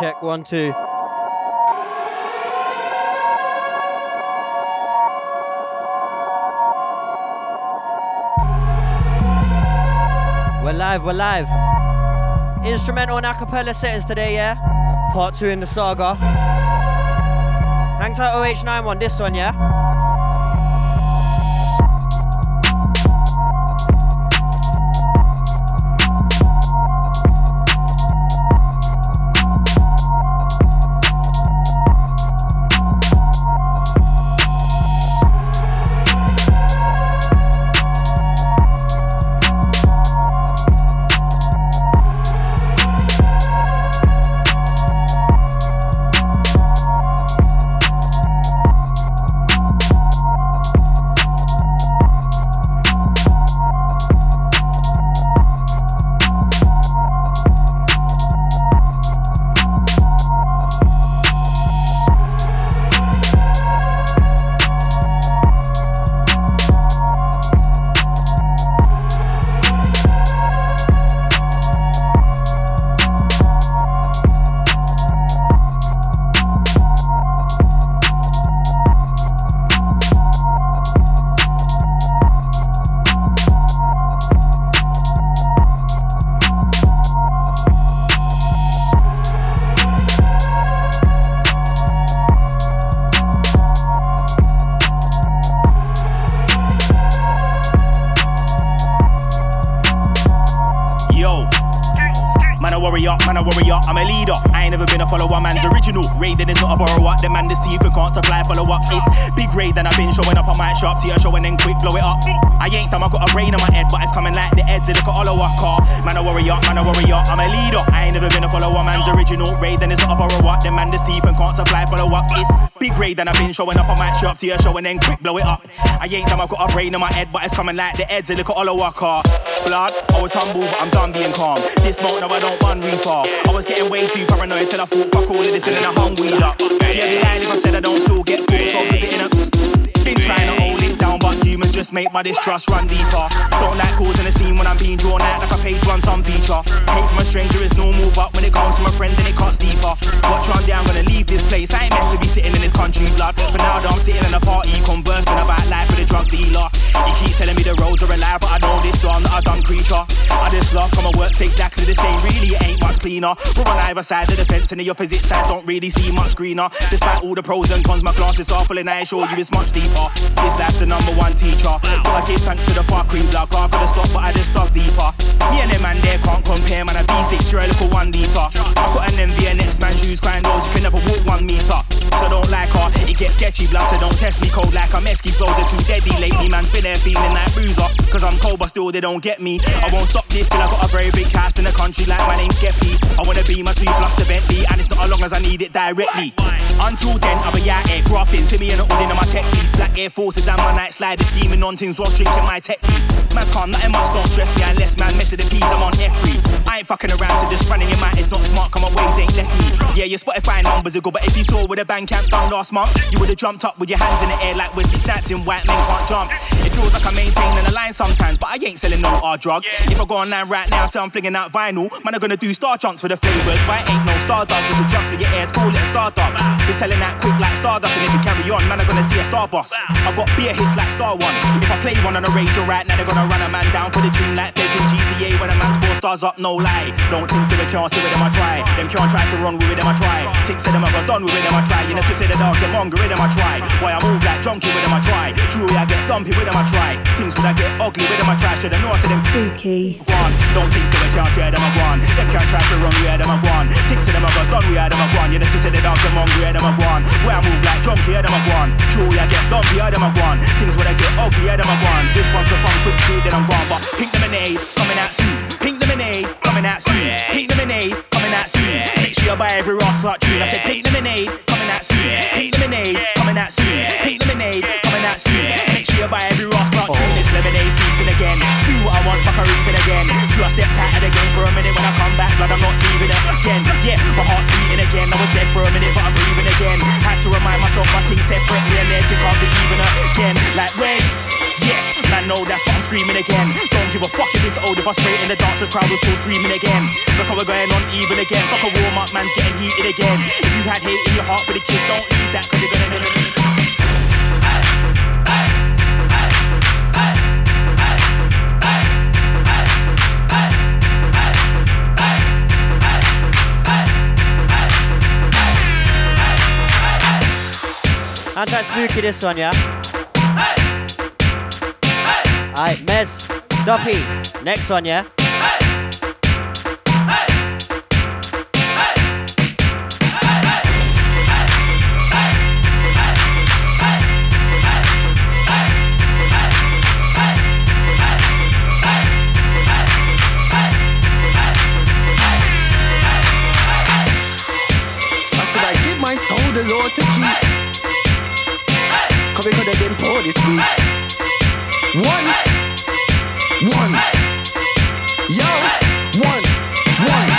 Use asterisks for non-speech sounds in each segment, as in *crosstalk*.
Check one, two. We're live, we're live. Instrumental and acapella settings today, yeah? Part two in the saga. Hang tight OH91, this one, yeah? Showing up, I might show up is big ray. Then I've been showing up on my shop. to your show and then quick blow it up. I ain't dumb, I got a brain in my head, but it's coming like the heads of the Olowa car. Blood, I was humble, but I'm done being calm. This smoke, now I don't run real far. I was getting way too paranoid till I thought, fuck all of this, and then I hung weed up. See, every line if I said I don't still get full, so visiting a. make my distrust run deeper. Don't like causing a scene when I'm being drawn out like a page run some feature. Hate from a stranger is normal, but when it comes from a friend, then it cuts deeper. Watch one day, I'm gonna leave this place. I ain't meant to be sitting in this country blood. But now that I'm sitting in a party, conversing about life with a drug dealer. He keeps telling me the roads are a lie, but I know this, though I'm not a dumb creature. I just love come and work's exactly the same, really it ain't much cleaner. We're on either side of the fence, and the opposite side don't really see much greener. Despite all the pros and cons, my glasses are full, and I assure you it's much deeper. This life's the number one teacher. But I give thanks to the far cream block, I could've stopped, but I just dug deeper. Me and them man there can't compare, man. A B6, you're a little one liter. I couldn't envy a next man's shoes, crying those you can never walk one meter. So don't like her, it gets sketchy blood, so don't test me cold like I'm Esky flows are too deadly lately, man. Been there feeling like bruiser, cause I'm cold, but still they don't get me. I won't stop this till I got a very big cast in the country, like my name's Skeppy. I wanna be my two plus the Bentley, and it's not as long as I need it directly. Until then, I'll be out here grafting, see me in the hood in my tech piece. Black Air Forces and my night slider scheming on things while drinking my tech piece. Man's calm, nothing much don't stress me unless man with the peas, I'm on F3. I ain't fucking around, so just running your mouth is not smart, come my ways ain't left me. Yeah, your Spotify numbers are good, but if you saw with a Bandcamp done last month, you would've jumped up with your hands in the air like Wesley Snipes in White Men Can't Jump. It feels like I'm maintaining the line sometimes, but I ain't selling no hard drugs. If I go online right now, say I'm flinging out vinyl, man, I'm gonna do star chunks for the flavors. Right, ain't no star dog, it's a drugs for your ears, call it a startup. We're selling that quick like Stardust, and if you carry on, man, I'm gonna see a star boss. I got beer hits like Star One. If I play one on the radio right now, they're gonna run a man down for the dream like Fez in GTA when a man's four stars up, no lie. Don't think so, we can't see with them, I try. Them can't try to run with them, I try. Think say them, I got done with them, I try. You know, say the dogs, them monger with them, I try. Why I move like junkie with them, I try. True, I get dumpy with them, I try. Things would I get ugly with them, I try. Should I know I say them spooky. Gone. Don't think so, we can't see them, I gone. Them can't try to run with them, I gone. Think say them, I got done with them, I gone. You know, say the dogs, them monger with them, I gone. Where I move like junkie, them, I gone. True, I get dumpy, them, I gone. Things would I get ugly, them, I gone. This one's a fun, quick food, then I'm gone. But pink lemonade coming out soon. Pink lemonade coming out soon. Pink lemonade coming out soon. Make sure you buy every Ross Clark tune. I said pink lemonade coming out soon. Pink lemonade coming out soon. Pink lemonade coming out soon. Make sure you buy every Ross Clark tune. Oh. It's lemonade season again. Do what I want, fuck a reason again. True, I stepped out of the game for a minute. When I come back, blood, I'm not leaving it again. Yeah, my heart's beating again. I was dead for a minute, but I'm breathing again. Had to remind myself my team separately and then to can't be even again. Like wait. Yes, man, no, that's what I'm screaming again. Don't give a fuck if it's old, if I spray in the dancers, crowd was still screaming again. Look how we're going on even again. Fuck a warm up, man's getting heated again. If you had hate in your heart for the kid, don't lose that, cause you're gonna. Anti spooky this one, yeah? Alright, Mez, Duppy. Next one, yeah? The Lord to keep. Cause we could have been poor this week. One, one, yo, one, one.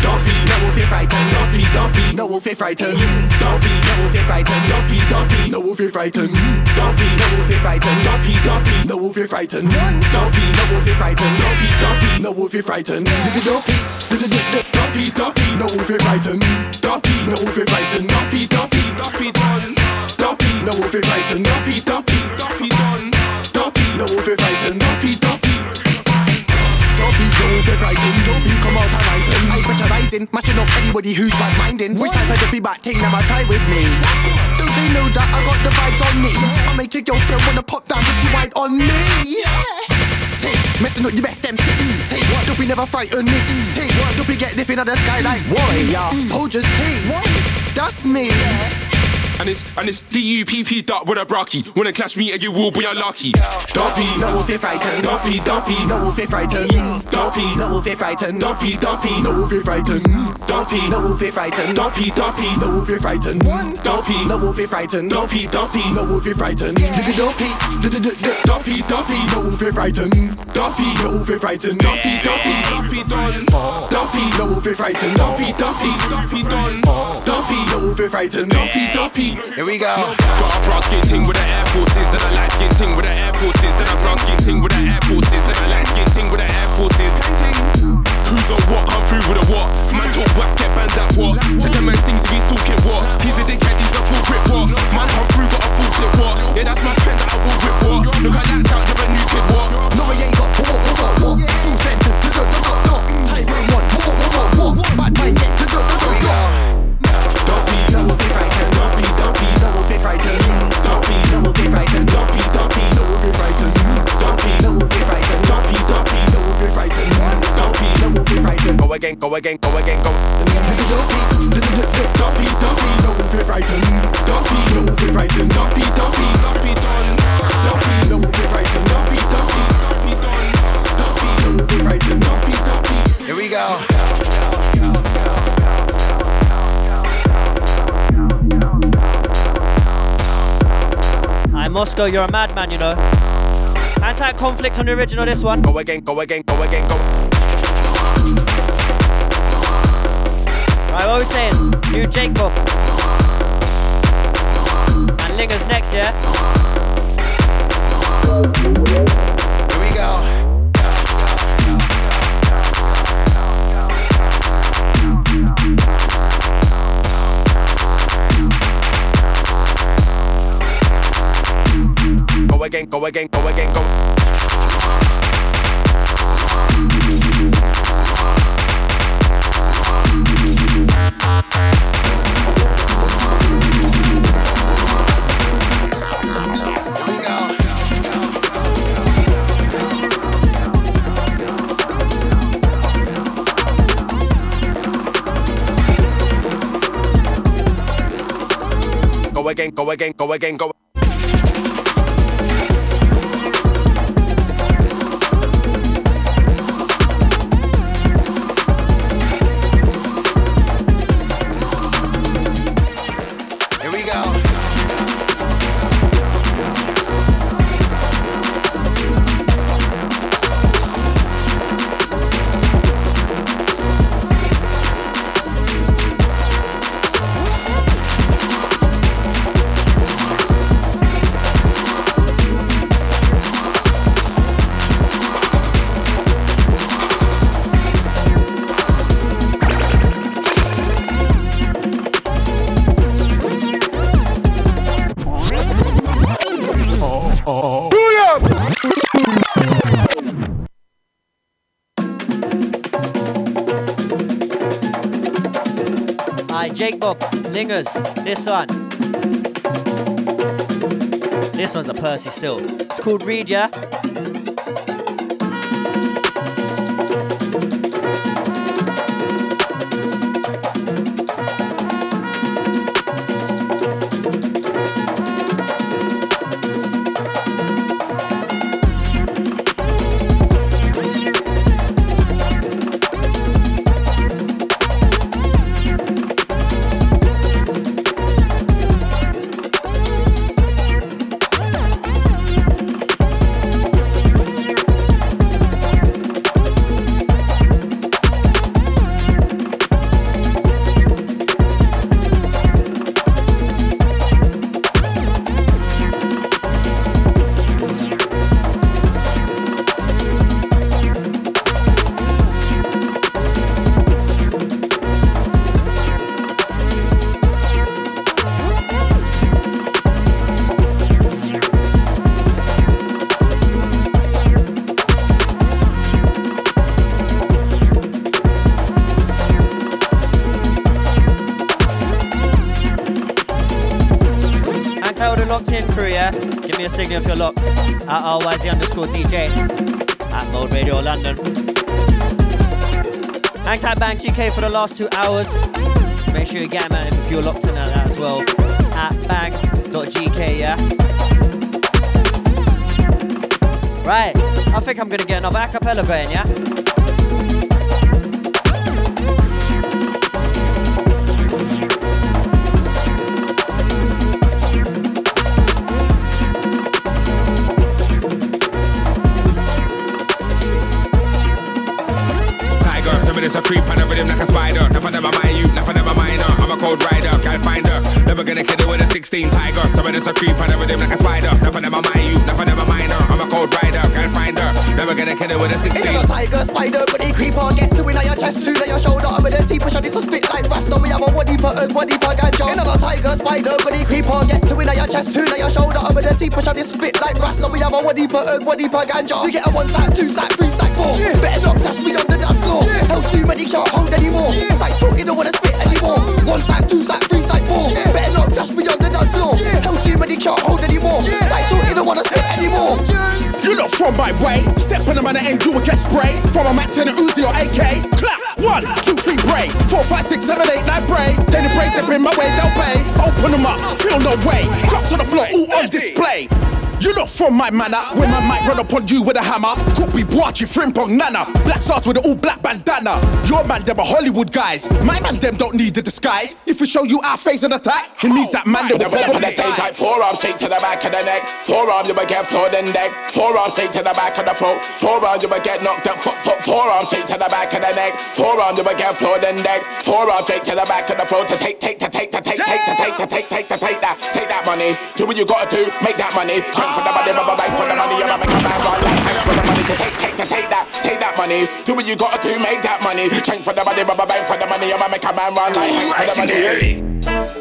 Don't be no if frightened. Don't be, don't be no if frightened. Don't be no if frightened. Don't be, don't be no wolf if frightened. Don't be no if frightened. Don't be, don't be no wolf if frightened. One, don't be no wolf if frightened. Don't be, don't be no wolf if frightened. Don't be, don't be, don't be no if frightened. Don't be no if frightened. Don't be, don't be, don't be, don't be no wolf if frightened. Don't be, don't be, don't be, don't be no wolf if frightened. Don't be, don't be. Don't be no wolf if frightened. Don't be come out and frightened. I pressurizing, mashing up anybody who's bad minding. Which type of the back thing never try with me? Don't they know that I got the vibes on me? I make your girlfriend wanna pop down if you white on me. Take, messing up your best MC. Take what? Don't be never frighten me. Take what? Don't be get different out the sky like warrior. Soldiers take. That's me. And it's and it's D-U-P-P dot with a brocky. Wanna clash me and you will be unlucky. Don't no wolf if frightened. Don't be no wolf if frightened. Don't no wolf if frightened. Don't be no wolf if frightened. Don't no wolf if frightened. Don't be no wolf if frightened. Don't no wolf if frightened. Don't be no wolf if frightened. Don't be, don't be, don't be no wolf if frightened. Don't no wolf if frightened. Done. don't be no wolf if frightened. Done. don't be no wolf if frightened. Don't be, Here we go. Got a brown skin ting with the Air Forces and a light skin ting with the Air Forces and a brown skin ting with the Air Forces and a light skin ting with the Air Forces. Who's on what? Come through with a what? Man talk wax, get banned at what? Take a man's things if he's talking what? He's a dickhead, he's a full grip what? Man come through, got a full clip what? Yeah, that's my pen that I will whip what? Look at that sound, you're a new kid what? No, I ain't got what, what, what, what. Full sentence, dot, dot, dot. Tyrone one, what, what, what. Bad mind, get to dot, dot, dot. Don't be be no wolf if frightened. Don't be no wolf if frightened. Don't be, don't be no wolf if frightened. Don't no wolf if frightened. Don't be, don't be no wolf if frightened. Don't be no wolf if frightened. Go again, go again, go again, go. Don't be, don't be, don't be no wolf if frightened. Don't be no wolf if frightened. Don't be, don't be, don't be done. Don't be no wolf if frightened. Moscow, you're a madman, you know. Anti conflict on the original, this one. Go again, go again, go again, go. Right, what are we saying? New Jacob. And Linger's next, yeah? Again, go again, go again, go. Go again, go again, go again, go. Bob, Lingers, this one. This one's a Percy still. It's called Read, yeah? Signal if you're locked at RYZ underscore DJ at Mode Radio London. Hang tight Bang GK for the last two hours. Make sure you get them if you're locked in at that as well at bang.gk, yeah? Right, I think I'm gonna get another acapella going, yeah? It's a creep on the rhythm like a spider. Nothing ever mind you, nothing ever mind her. I'm a cold rider, can't find her. Never gonna kid her with a 16 tiger. So it's a creep on the rhythm like a spider. Nothing ever mind you, nothing ever mind her. I'm a cold rider, can't find her. Never gonna kid her with a 16. Ain't no tiger, spider, but they creeper. Get to it like your chest, two like your shoulder. With a T push on this a spit like rust. We have a body putters, body per ganja. Ain't no tiger, spider, but they creeper. Get to it like your chest, two like your shoulder. With a T push on this spit like rust. We have a body putters, body per ganja. You get a one side, two side, three side, four. Yeah. Better not touch me on the dance Hell too many can't hold anymore. Yeah. Side talk, you don't wanna spit anymore. One side, two side, three side, four. Yeah. Better not touch me on the dance floor. Yeah. Hell too many can't hold anymore. Yeah. Side talk, you don't wanna spit anymore. You not from my way. Step on the man and you will get sprayed. From a Mac 10 Uzi or AK. Clap. One, two, three, break. Four, five, six, seven, eight, nine, break. Then the brace step in my way, they'll pay. Open them up, feel no way. Drops on the floor, all on display. You're not from my manner. When my might run upon you with a hammer. Could be Boachi, Frimpong, Nana. Black stars with an all black bandana. Your man, them are Hollywood guys. My man, them don't need a disguise. If we show you our face and attack, it means that man, they will the. Forearm straight to the back of the neck. Forearm, you will get floored and deck. Forearm straight to the back of the throat. Forearm, you will get knocked up. Foot, foot, forearm straight to the back of the neck. Forearm, you will get floored and deck. Forearm straight to the back of the throat. To take, take, to take, to take, take, to take, to take, to take, to take that, take that money. Do what you gotta do, make that money. Jump for the money, rubber bank for the money. You're make a man run like tank for the money. To take, take, to take that, take that money. Do what you gotta do, make that money. Change for the money, rubber bank for the money. You're make a man run like tank for the money.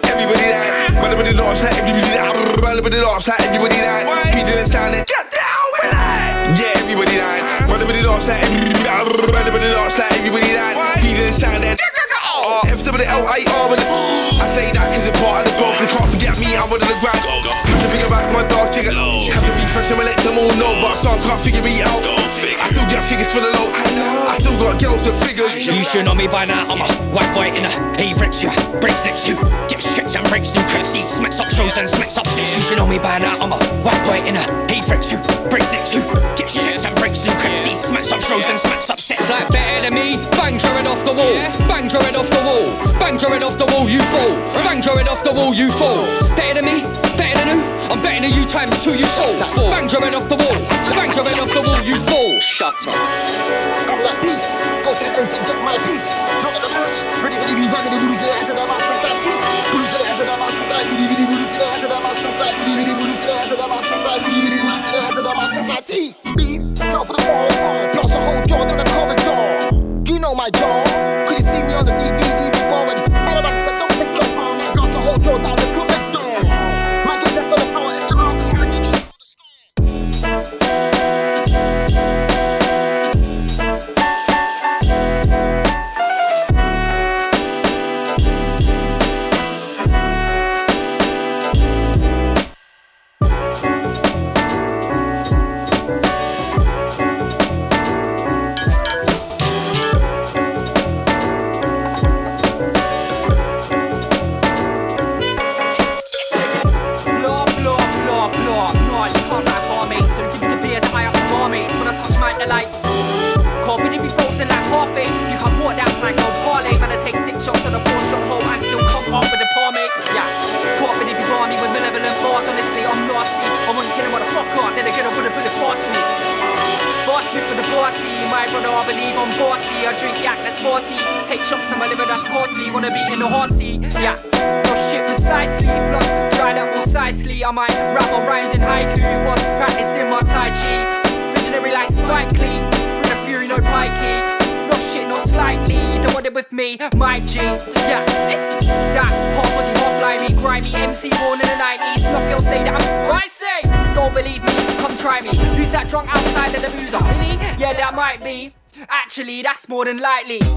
Everybody that, everybody lost that, everybody that, everybody lost that, everybody that. Peter and Silent, get down with that. Yeah, everybody that, everybody lost that, everybody lost that, everybody that. Peter and Silent. F the L I R and I say that cause it's part of the growth. They can't forget me, I'm one of the grand. Have to bring about my dog chicken. Have to be fresh and let them all know, but some can't figure me out. I still get figures for the low. I know. I still got girls with figures. You should know me by now. I'm a white boy in a hey Rex you, breaks next you. Get stretch and breaks new crepes. He smacks up shows and smacks up sets. You should know me by now. I'm a white boy in a hey Rex you, breaks next you. Get stretch and breaks new crepes. He smacks up shows and smacks up sets. Like better than me, bang your head off the wall, bang your head off the wall, bang your head off the wall, you fall, bang your head off the wall, you fall. Better than me, better than who? I'm better than you times two, you fall. Bang your head off the wall, bang your head off the wall, you fall. Shut up. I'm like this. Go to the ends and get my piece. You're the march. Ready, ready, be raggedy, booty, more than likely.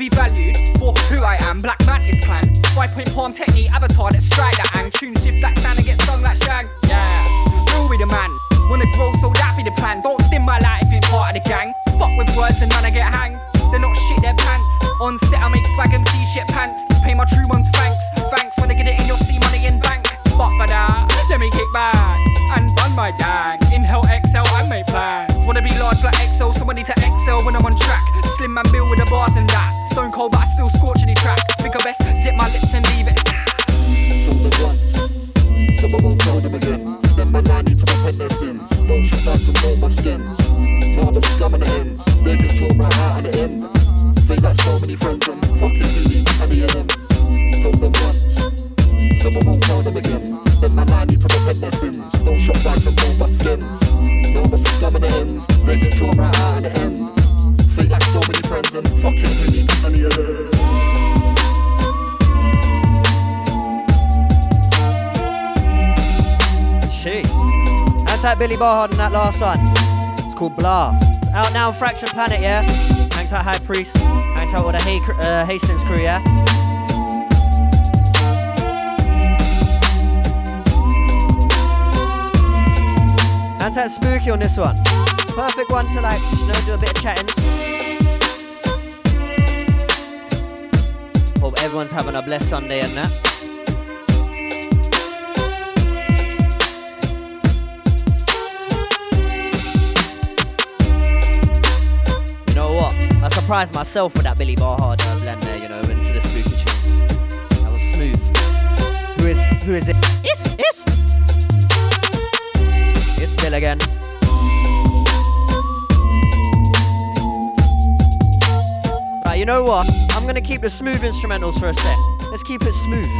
be valued She. That's at Billy Barhard on that last one. It's called Blah. It's out now on Fraction Planet, yeah? Hang tight, High Priest. Hang tight with the hey, uh, Hastings crew, yeah? Hang tight, Spooky on this one. Perfect one to like, you know, do a bit of chatting. Hope everyone's having a blessed Sunday and that. surprised myself with that Billy Bar Hard uh, blend there, you know, into the spooky tune. That was smooth. Who is who is it? It's it's it's Bill again. Right, you know what? I'm gonna keep the smooth instrumentals for a sec. Let's keep it smooth.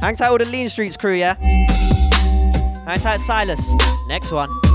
Hang tight with the Lean Streets crew, yeah? I out, Silas. Next one.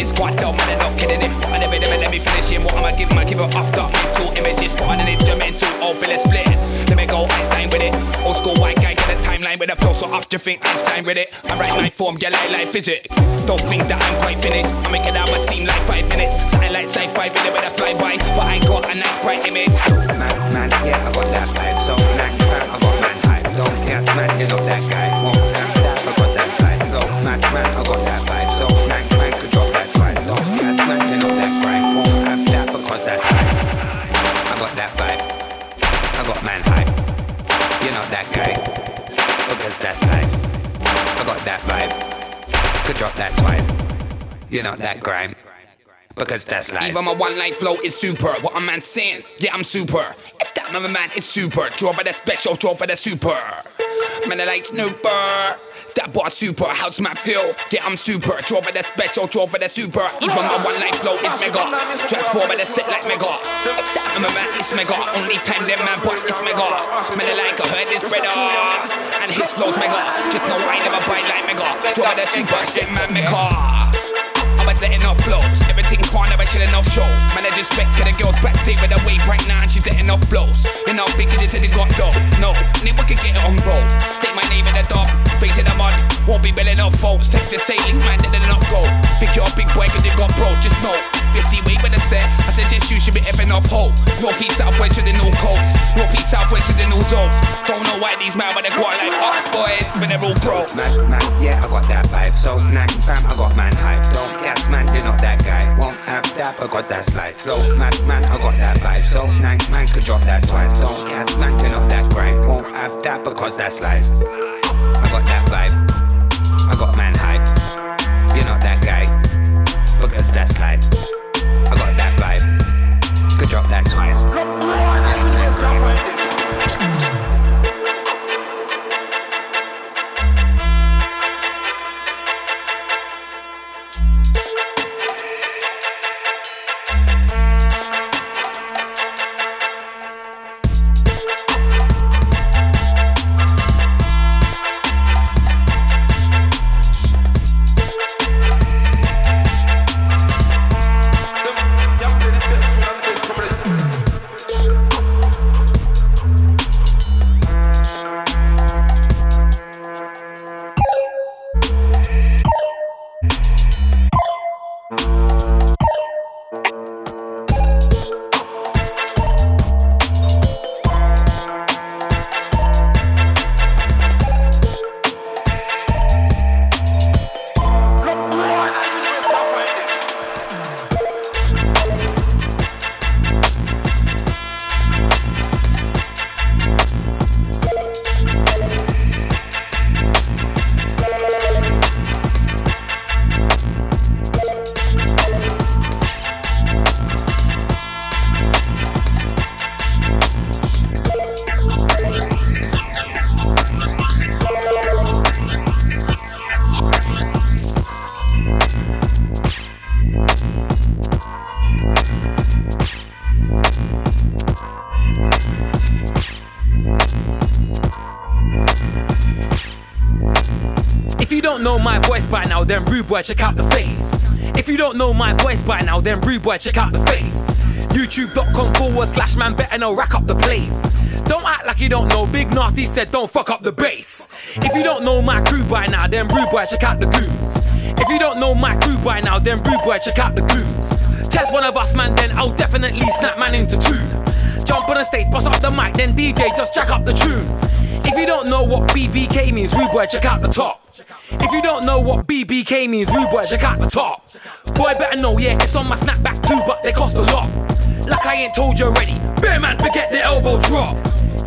Pyramids. Quite dumb, man, they're not kidding it. I never never let me finish him. What am I giving? I give up after mental images. On an instrumental, oh, Bill is split. Let me go Einstein with it. Old school white guy, get a timeline with a flow so you think Einstein with it. I write my form, get like life, is it? Don't think that I'm quite finished. I make it out, but seem like five minutes. Something like sci-fi, really with a flyby. But I got a nice bright image. Man, man, yeah, I got that vibe. So, man, fam, I got man hype. Don't gas, man, you know that guy. Won't that because that's like. So, man, man, I got that vibe. So, drop that twice. You know that grime. Because that's life. Even my one life flow is super. What a man saying, yeah, I'm super. If that man, man, it's super. Draw for the special, draw for the super. Man, I like snooper. That boy super, how's my feel? Yeah, I'm super. Draw for the special, draw for the super. Even my one life flow is mega. Drag four by the set like mega. If that man, man, it's mega. Only time them man, boy, it's mega. Man, I like, I heard this brother. And his flow's mega. Just know I never buy like mega. Draw for the super, shit man, mega. I was letting off flows. Everything's fine, never chilling off show. Man, I just vex, get a girl backstage with a wave right now, and she's letting off blows. You know, big just said it got dough. No, anyone can get it on roll. Take my name in the top, face in the mud. Won't be billing off folks. Take the sailing, man, did not go. Pick your big boy, cause you got bro, just know. If you see way with the set, I suggest you should be effing off hole. North east, south west to the new cold. North east, south west to the new zone. Don't know why these man, but they go out like us boys, but they're all pro. Man, man, yeah, I got that vibe. So, nah, fam, I got man hype. Don't gas, man, you're not that guy. Won't have that because that's life. So, man, man, I got that vibe. So, nah, man, could drop that twice. Don't gas, man, you're not that grind. Won't have that because that's life. I got that vibe. I got man hype. You're not that guy because that's life. Don't know my voice by now, then rude boy, check out the face. If you don't know my voice by now, then rude boy, check out the face. YouTube.com forward slash man better know rack up the plays. Don't act like you don't know. Big Narstie said, don't fuck up the bass. If you don't know my crew by now, then rude boy, check out the goons. If you don't know my crew by now, then rude boy, check out the goons. Test one of us, man, then I'll definitely snap man into two. Jump on the stage, bust up the mic, then DJ, just jack up the tune. If you don't know what BBK means, rude boy, check out the top. If you don't know what BBK means, rude boy, check out the top. Boy, better know, yeah, it's on my snapback too, but they cost a lot. Like I ain't told you already, bear man, forget the elbow drop.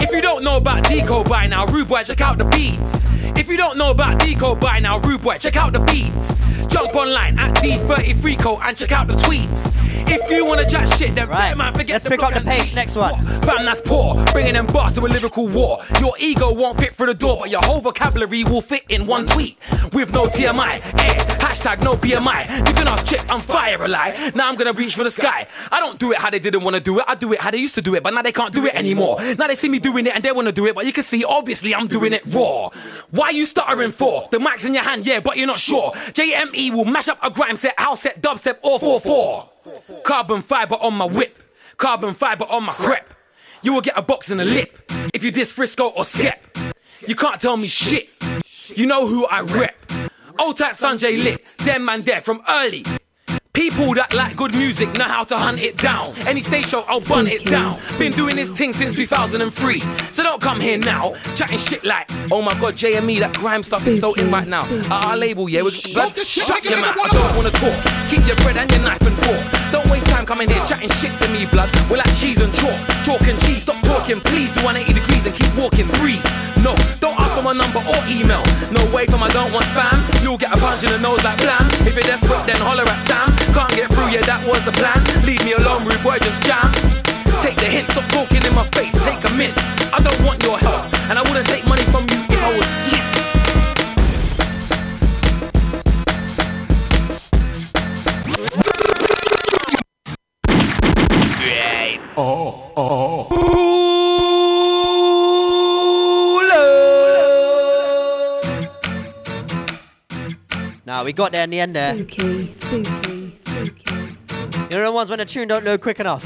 If you don't know about Deco by now, rude boy, check out the beats. If you don't know about Deco by now, rude boy, check out the beats. Jump online at D33 Co and check out the tweets. If you wanna chat shit, then Right. man, forget Let's pick up the pace. Next one. Fam, that's poor. Bringing them bars to a lyrical war. Your ego won't fit through the door, but your whole vocabulary will fit in one tweet. With no TMI, eh? Hashtag no BMI. You can ask Chip, I'm fire a lie. Now I'm gonna reach for the sky. I don't do it how they didn't wanna do it. I do it how they used to do it, but now they can't do it anymore. Now they see me doing it and they wanna do it, but you can see obviously I'm doing it raw. Why you stuttering for? The mic's in your hand, yeah, but you're not sure. JME will mash up a grime set, house set, dubstep, all 4-4. Carbon fiber on my whip, carbon fiber on my crep. You will get a box in the lip if you diss Frisco or Skep. You can't tell me shit. You know who I rep. Old tight Sanjay Lit, them man there from early. People that like good music know how to hunt it down. Any stage show, I'll bun it down. Been doing this thing since 2003. So don't come here now, chatting shit like, oh my god, JME, that grime stuff is so in right now. At our label, yeah, we're blood, shut your mouth. I don't wanna talk. Keep your bread and your knife and fork. Don't waste time coming here chatting shit to me, blood. We're like cheese and chalk. Chalk and cheese, stop talking, please. Do 180 degrees and keep walking. Breathe. No, don't ask for my number or email. No way from I don't want spam. You'll get a punch in the nose like blam. If you're desperate, then holler at Sam. Can't get through, yeah, that was the plan. Leave me alone, rude boy, just jam. Take the hint, stop talking in my face, take a minute. I don't want your help, and I wouldn't take money from you if I was slick. Nah, we got there in the end there. Spooky, spooky, spooky. You know the ones when the tune don't load quick enough.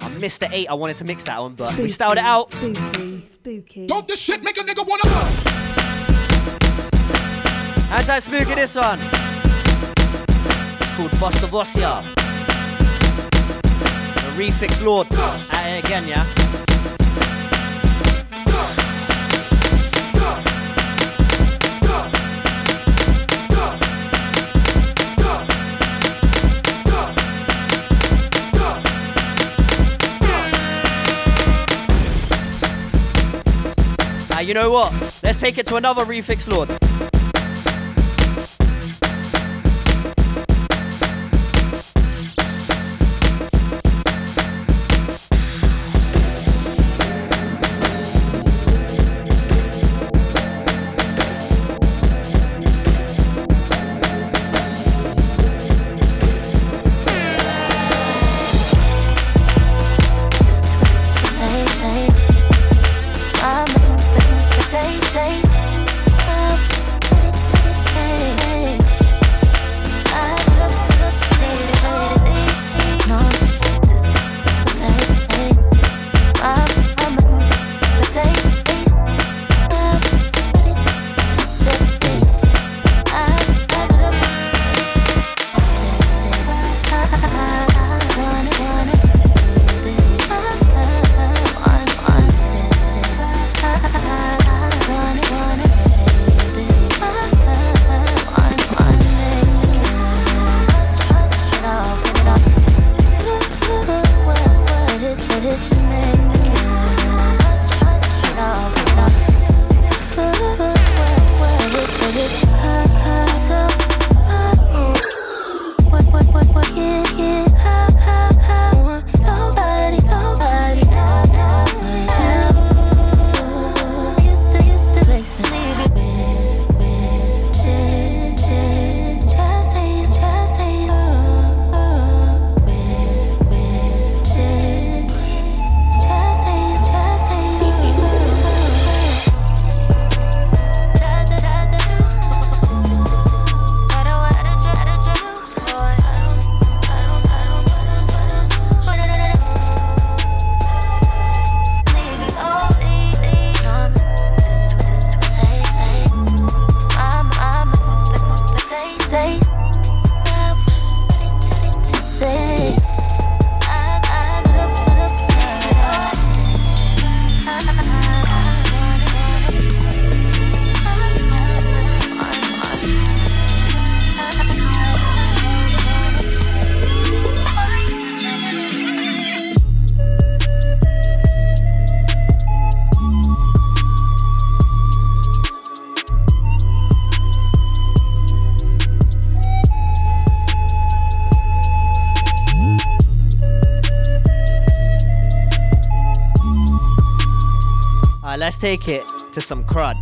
I missed the eight. I wanted to mix that one, but we styled it out. Spooky, spooky. Don't this shit make a nigga wanna. Anti spooky this one. It's called Buster Vossia. The Refix Lord. At it again, yeah. Now you know what? Let's take it to another Refix Lord. Just take it to some crud.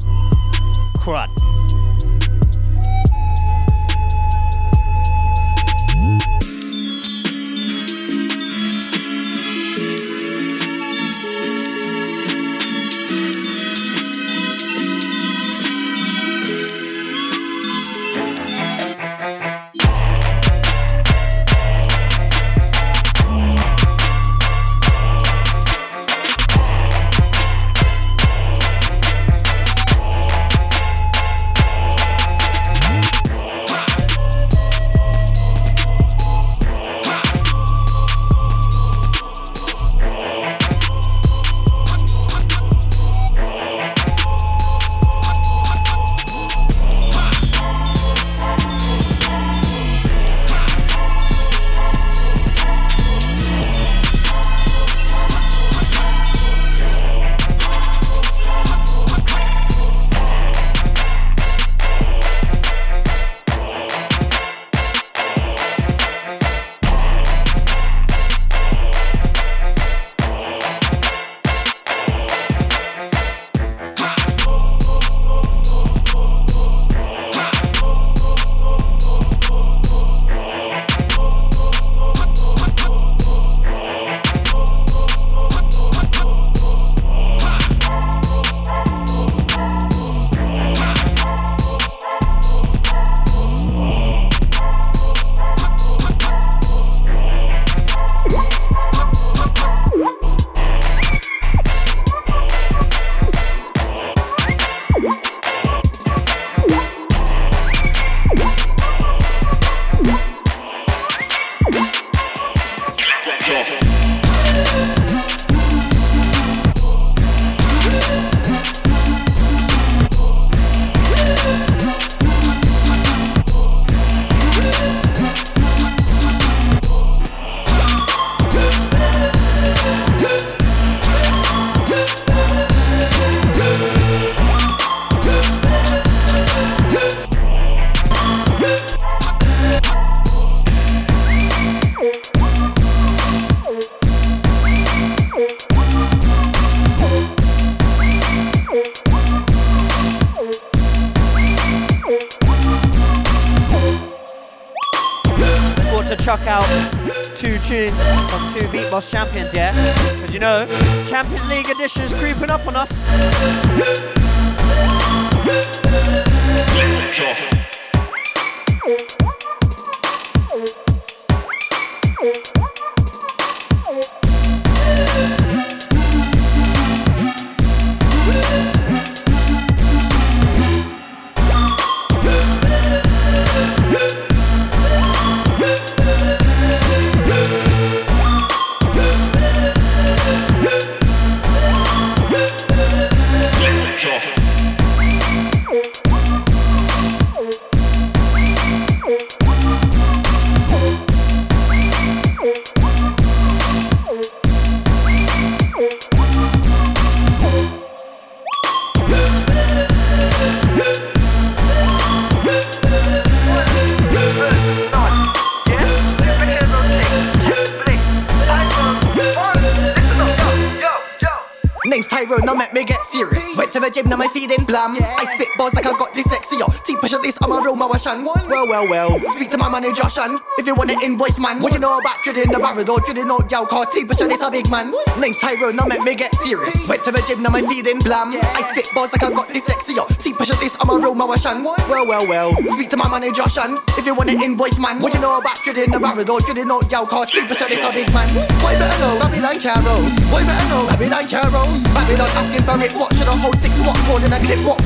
Well, well. Speak to my manager, Shan. If you want an invoice, man. What you know about drilling the barrel or drilling out yow car? T pressure this, a big man. Name's Tyrone, now make me get serious. Went to the gym, now my feeling blam. I spit bars like I got dyslexia. T pressure this, I'm a real Mawashan. Well, well, well. Speak to my manager, Shan. If you want an invoice, man. What you know about drilling the barrel or drilling out yow car? T pressure this, a big man. Boy better know, Babylon Caro. Boy better know, Babylon Caro. Babylon asking for it, should I hold six what than a clip what?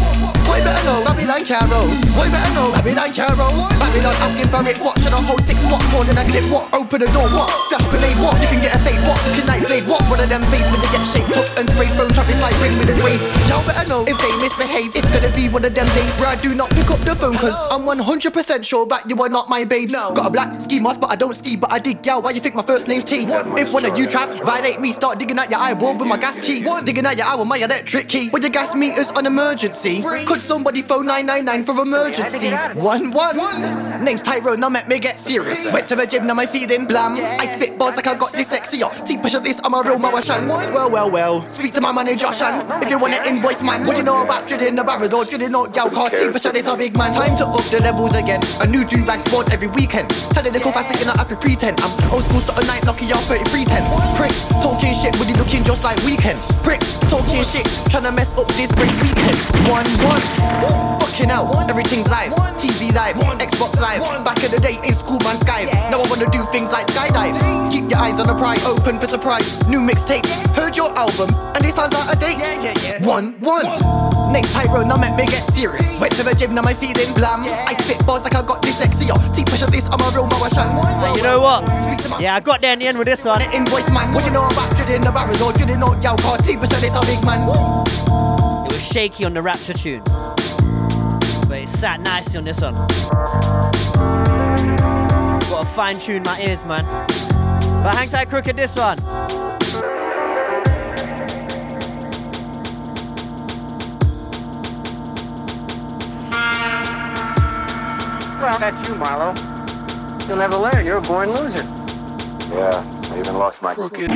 Boy better know, Babylon Caro. Boy better know, Babylon Caro. Babylon asking for it, what should I hold six what more than a clip what? Open the door what? Flash grenade what? You can get a fade what? You can night blade what? One of them fades when they get shaped up and spray thrown traffic light ring with a grave. Y'all better know if they misbehave, it's gonna be one of them days where I do not pick up the phone cause I'm 100% sure that you are not my babe. No. Got a black ski mask but I don't ski but I dig y'all. Why you think my first name's T? If one of you trap, violate me, start digging at your eyeball with my gas key. Digging at your eye with my electric key. With your gas meters on emergency. Could somebody phone 999 for emergencies? One one. Name's Tyrone, now make me get serious. Went to the gym, now my feeling blam. I spit bars like I got dyslexia. T pressure this, I'm a real Mawashan. Well, well, well. Speak to my manager, Shan. If you want an invoice, man. What do you know about drilling the barrel or drilling out gal car? Pressure, this a big man. Time to up the levels again. A new do rag board every weekend. Tell the little fast I happy pretend. I'm old school, sort of night, lucky y'all 3310. Pricks, talking shit, really looking just like weekend. Pricks, talking shit, trying to mess up this great weekend. One, one. Fucking hell, everything's live. TV live, Xbox live. Back in the day in school, man, Skype. Now I wanna do things like skydive. Keep your eyes on the prize, open for surprise. New mixtape, heard your album, and it sounds out of date. One, one. Next Tyrone, now make me get serious. Went to the gym, now my feeling blam. I spit bars like I got dyslexia. T pressure this, I'm a real Mawashan. You know what? Yeah, I got there in the end with this one. Invoice man, what you know about drilling the barrel or drilling out y'all car? T pressure this, a big man. It was shaky on the Rapture tune. But it sat nicely on this one. Gotta fine tune my ears, man. But hang tight, crooked, this one. Well, that's you, Marlo. You'll never learn. You're a born loser. Yeah, I even lost my crooked.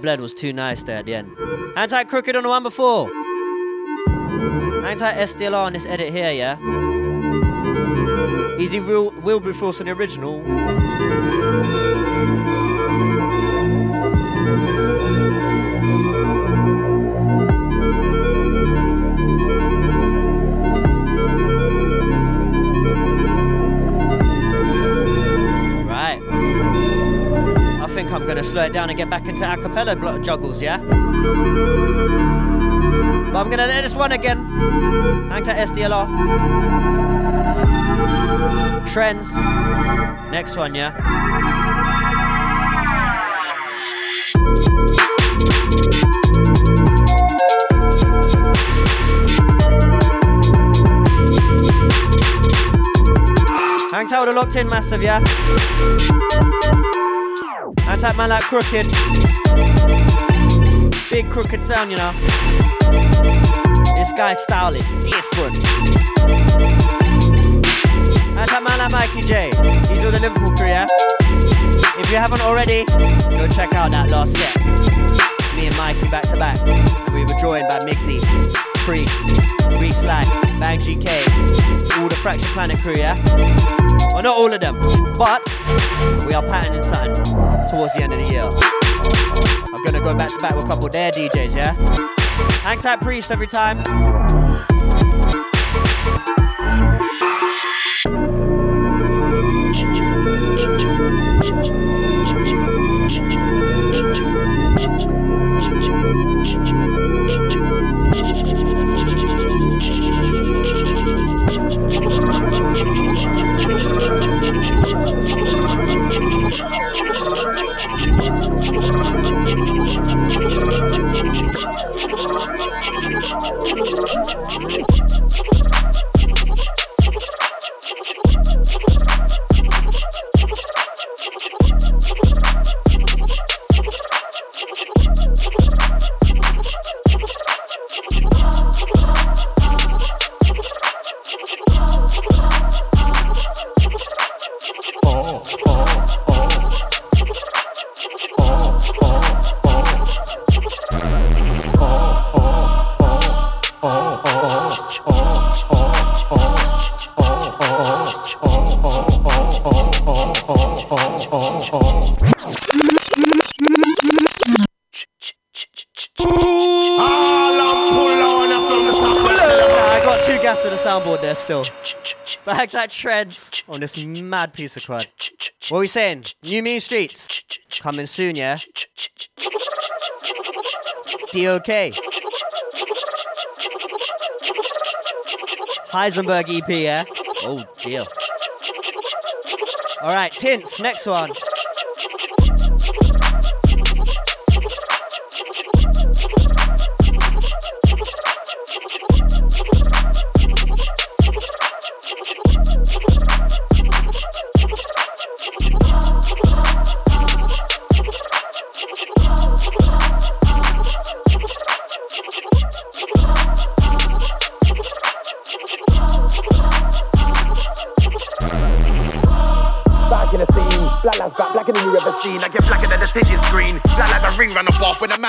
Blend was too nice there at the end. Anti crooked on the one before. Anti SDLR on this edit here, yeah? Easy real Wilberforce on the original. Gonna slow it down and get back into a cappella blo- juggles, yeah? But I'm gonna let this one again. Hang to SDLR. Trends. Next one, yeah? Hang tight with the locked in massive, yeah? Tight man like crooked. Big crooked sound, you know. This guy's style is different. Hang tight man like Mikey J. He's with the Liverpool crew? If you haven't already, go check out that last set. Me and Mikey back to back. And we were joined by Mixie, Priest, Reese Lack, Bang GK, all the Fracture Planet crew, yeah? Well, not all of them, but we are patterning something towards the end of the year. I'm gonna go back to back with a couple of their DJs, yeah? Hang tight, priest, every time. *laughs* Back that treads on this mad piece of crud. What are we saying? New Mean Streets. Coming soon, yeah? DOK. Heisenberg EP, yeah? Oh, dear. Alright, Tints, next one.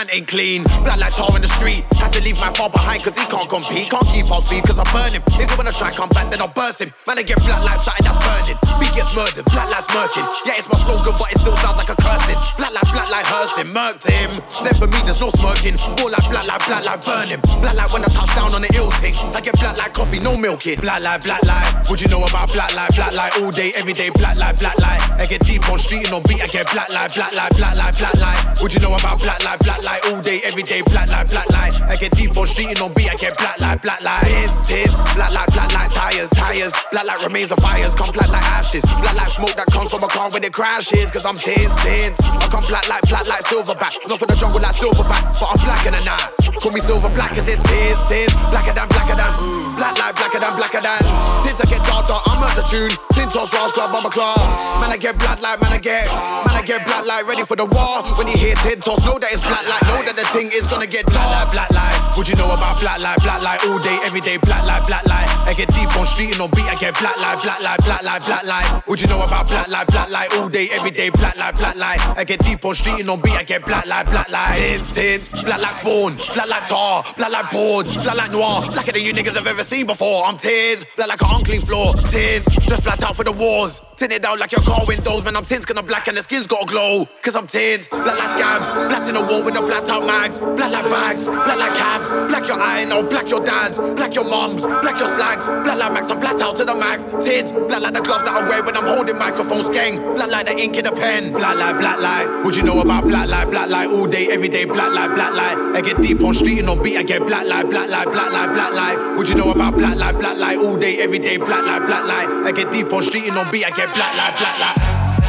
Ain't clean. Black like tar in the street. Had to leave my far behind cause he can't compete. Can't keep up speed cause I burn him. Is when I try come back then I'll burst him? Man, I get black like something that's burning. Beat gets murdered, black lives murking. Yeah, it's my slogan, but it still sounds like a cursing. Black like black hers him, murked him. Said for me, there's no smirking. More like black like black like burn him. Black like when I touch down on the ill thing. I get black like coffee, no milking. Black like black like. Would you know about black like black like all day, every day? Black like black like. I get deep on street and on beat. I get black like black like black like black like. Would you know about black like black like all day, every day? Black like black like. I get deep on street and on beat. I get black like black like. Tears, tears. Black like black like tires, tires. Black like remains of fires. Come black like ashes. Black like smoke that comes from a car when it crashes. Cause I'm tears, tears. I come black like black like silverback. Not for the jungle like silverback, but I'm blacker than that. Call me silver black cause it's tears, tears. Blacker than blacker than. Mm. Black like blacker than blacker than. Since I get darker, I'm at the tune. Tintos, Ross, Club, Mama Claw. Man, I get black like, man, I get. Man, I get black like, ready for the war. When he you hear Tintos, know that it's black like. Know that the thing is gonna get black like, black like. Would you know about black like, black like all day, every day, black like, black like. I get deep on street and on beat, I get black like, black like, black like, black like. Would you know about black like, black like all day, every day, black like, black like. I get deep on street and on beat, I get black like, black like. Tins, tins, black like spawn, black like tar, black like board, black like noir, blacker than you niggas have ever seen before. I'm tins, black like an unclean floor, tins, just blacked out for the wars. Tin it down like your car windows, man. I'm tins, gonna black and the skin's gotta glow. Cause I'm tins, black like scabs, blacked in the wall with the blacked out mags, black like bags, black like cabs, black your iron, or black your dads, black your mums, black your slags, black like max, I'm blacked out to the max. Tins, black like the gloves that I wear when I'm holding microphones, gang, black like the ink in the pen, black like, black like. Would you know about black like, black like all day, every day, black like, black like. I get deep on street and on beat, I get black like, black like, black like, black like. Would you know about black like, black like all day, every day, black like, black like. I get deep on street and on beat, I get black like, black like.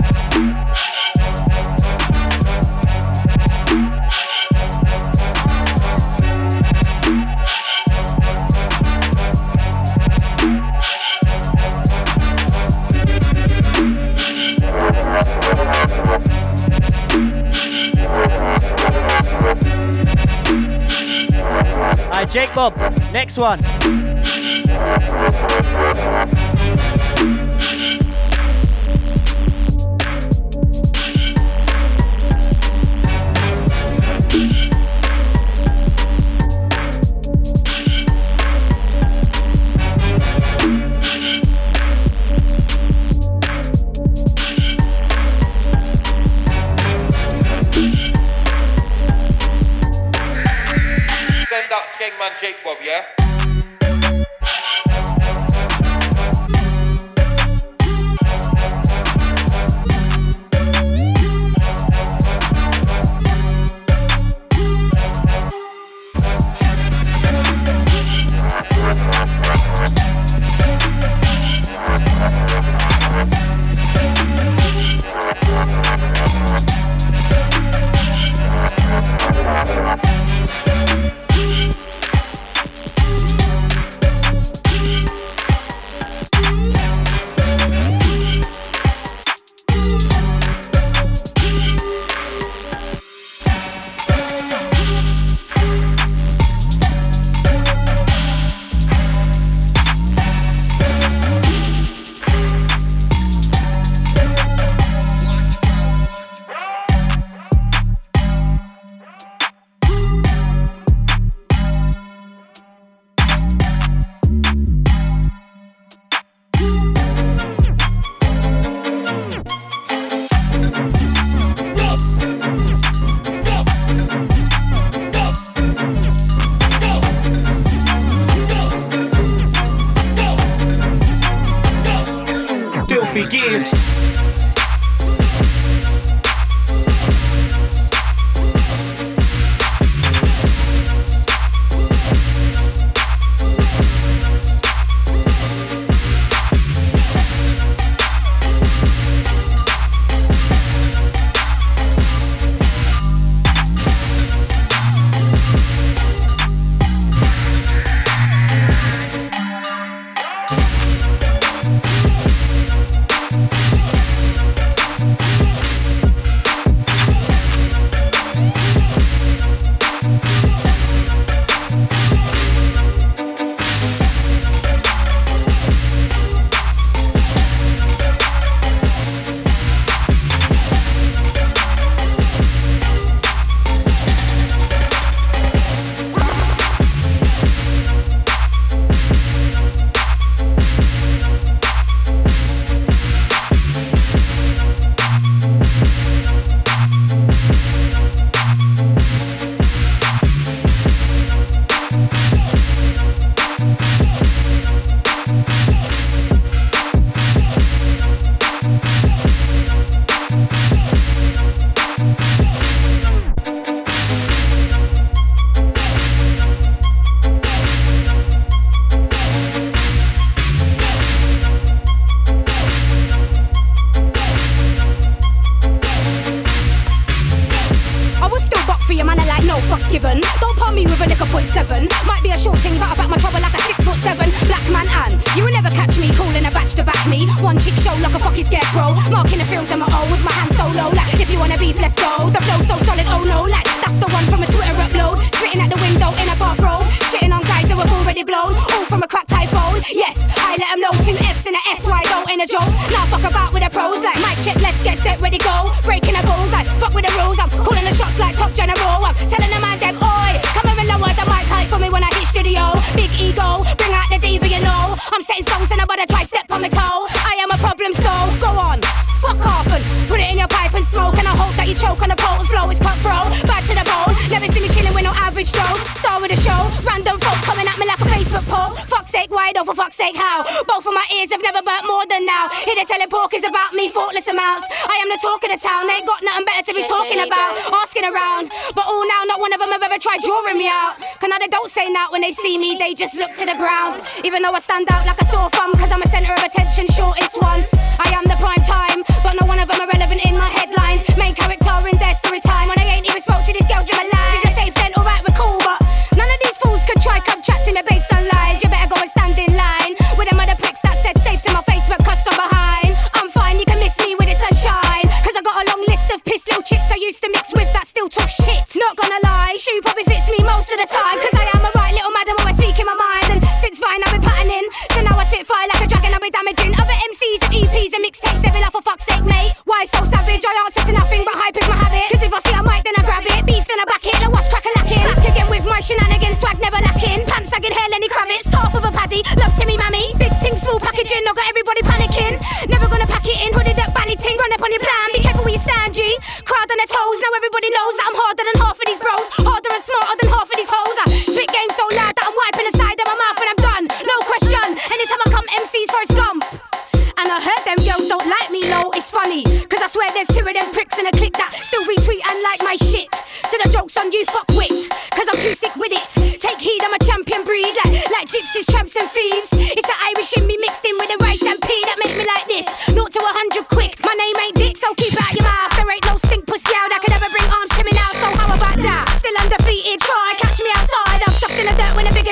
Alright, Jake Bob, next one. Skengman Jake Bob, yeah?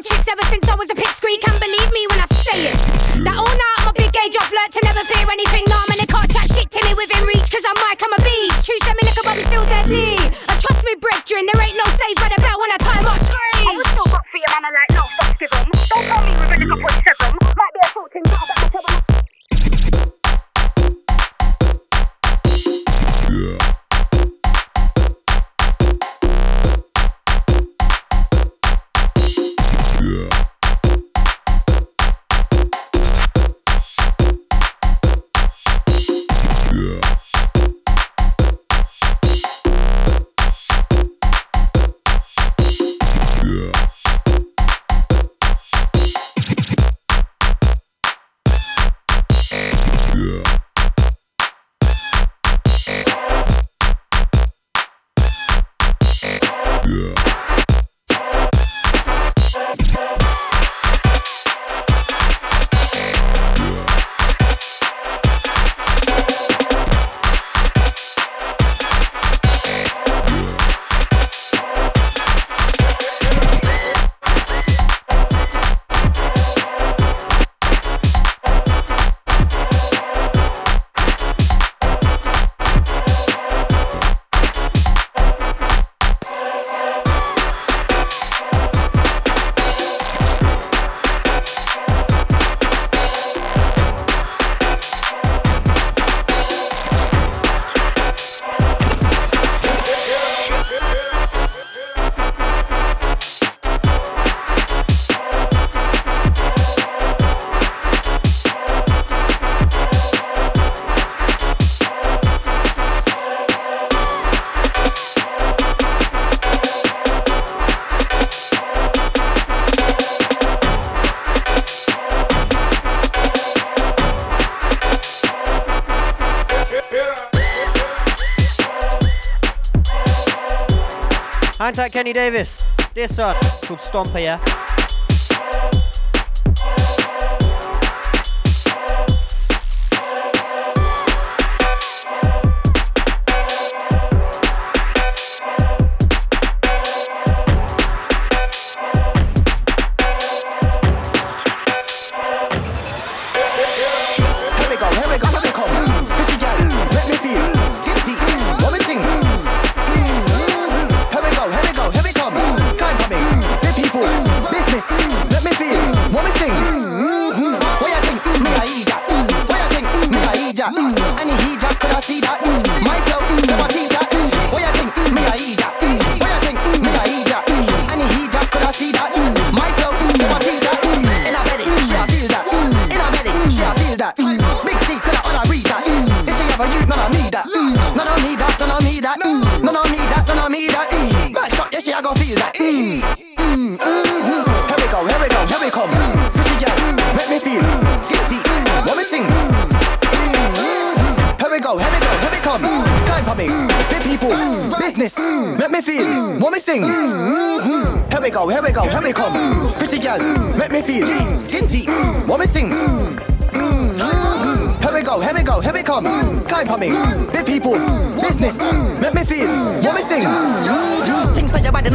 of chicks ever since I was a pit squeak. Can't believe me when I say it. That all night I'm a big age, I flirt to never fear anything. No, I'm in a car chat shit to me within reach, cause I'm Mike, I'm a beast. True, semi liquor, but I'm still deadly. And trust me, brethren, there ain't Kenny Davis. This one called Stomper, yeah?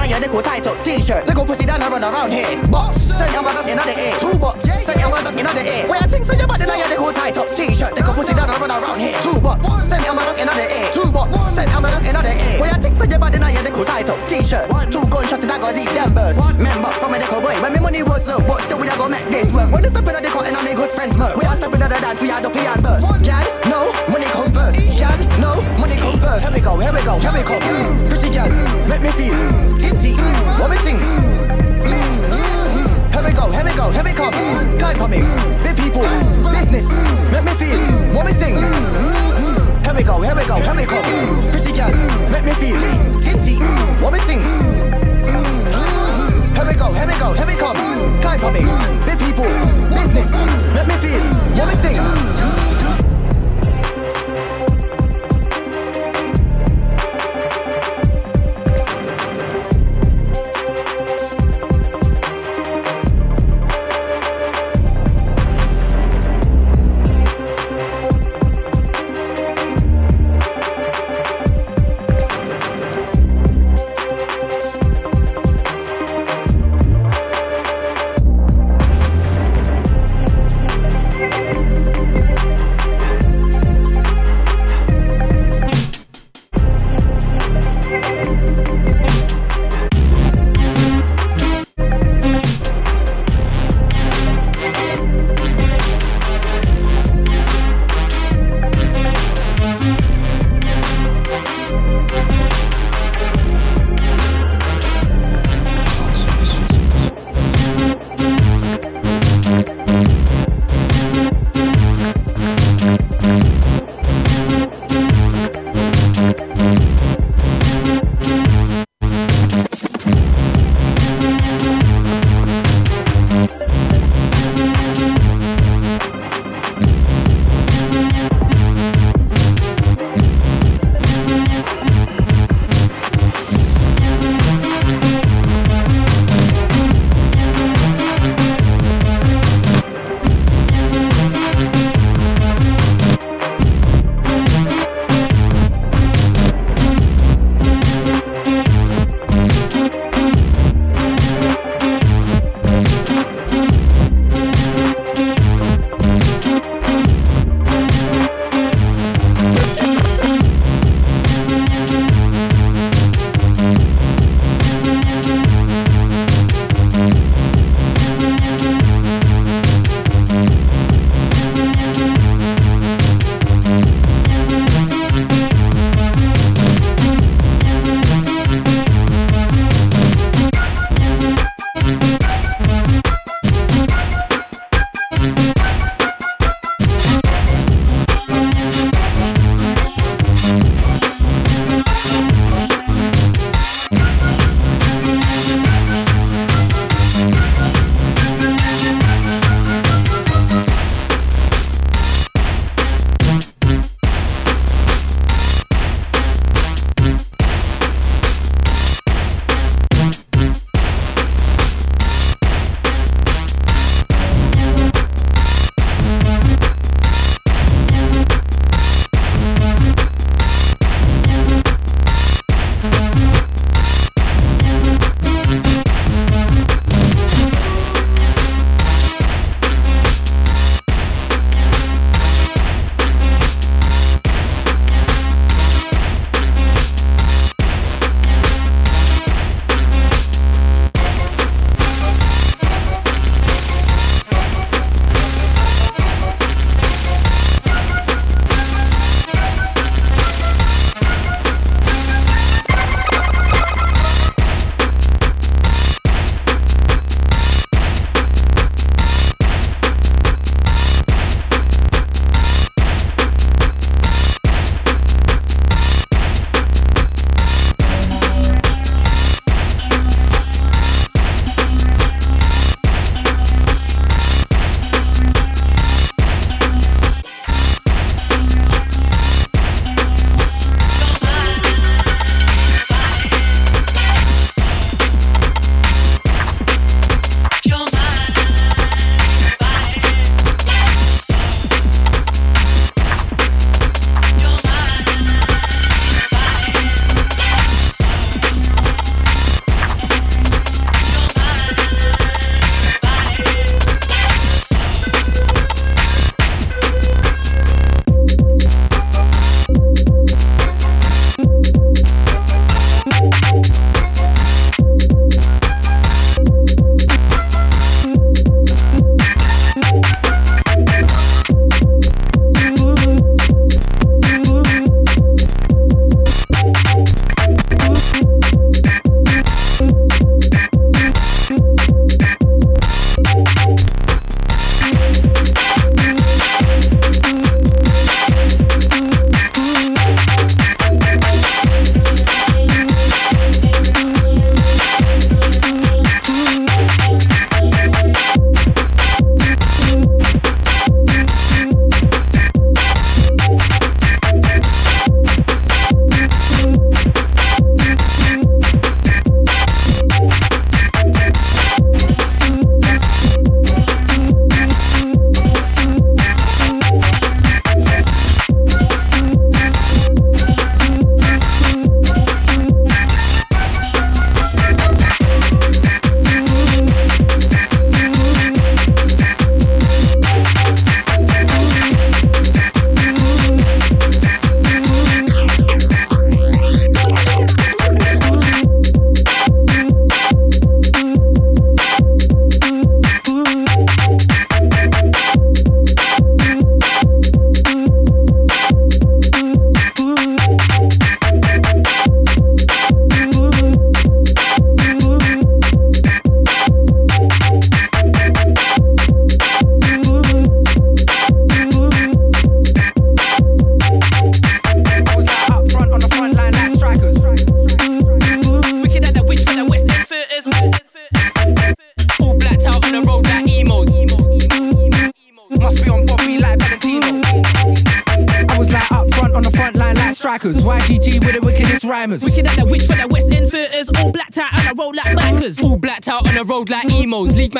Things your body you're the cool tight up t-shirt. Little pussy down and run around here. Box, send your mother in the air. Two bucks, send your mother in the air. Where things like your body now, you're the cool tight up t-shirt. Little pussy down and run around here. Two bucks, send your mother in the air. Two bucks, send your mother in the air. Where things like your body now, you're the cool tight up t-shirt. Two gunshots that got deep them burst. Member from a little boy. When me money was low, but still we are gonna make this work. When they step in the cut and I make good friends murk. We are stepping in the dance, we are the and burst. Time for me, big people, business. Let me feel, what we sing? Here we go, here we go, here we come. Pretty girl, let me feel. Skinty, what we sing? Here we go, here we go, here we come. Time for me, big people, business. Let me feel, what we sing?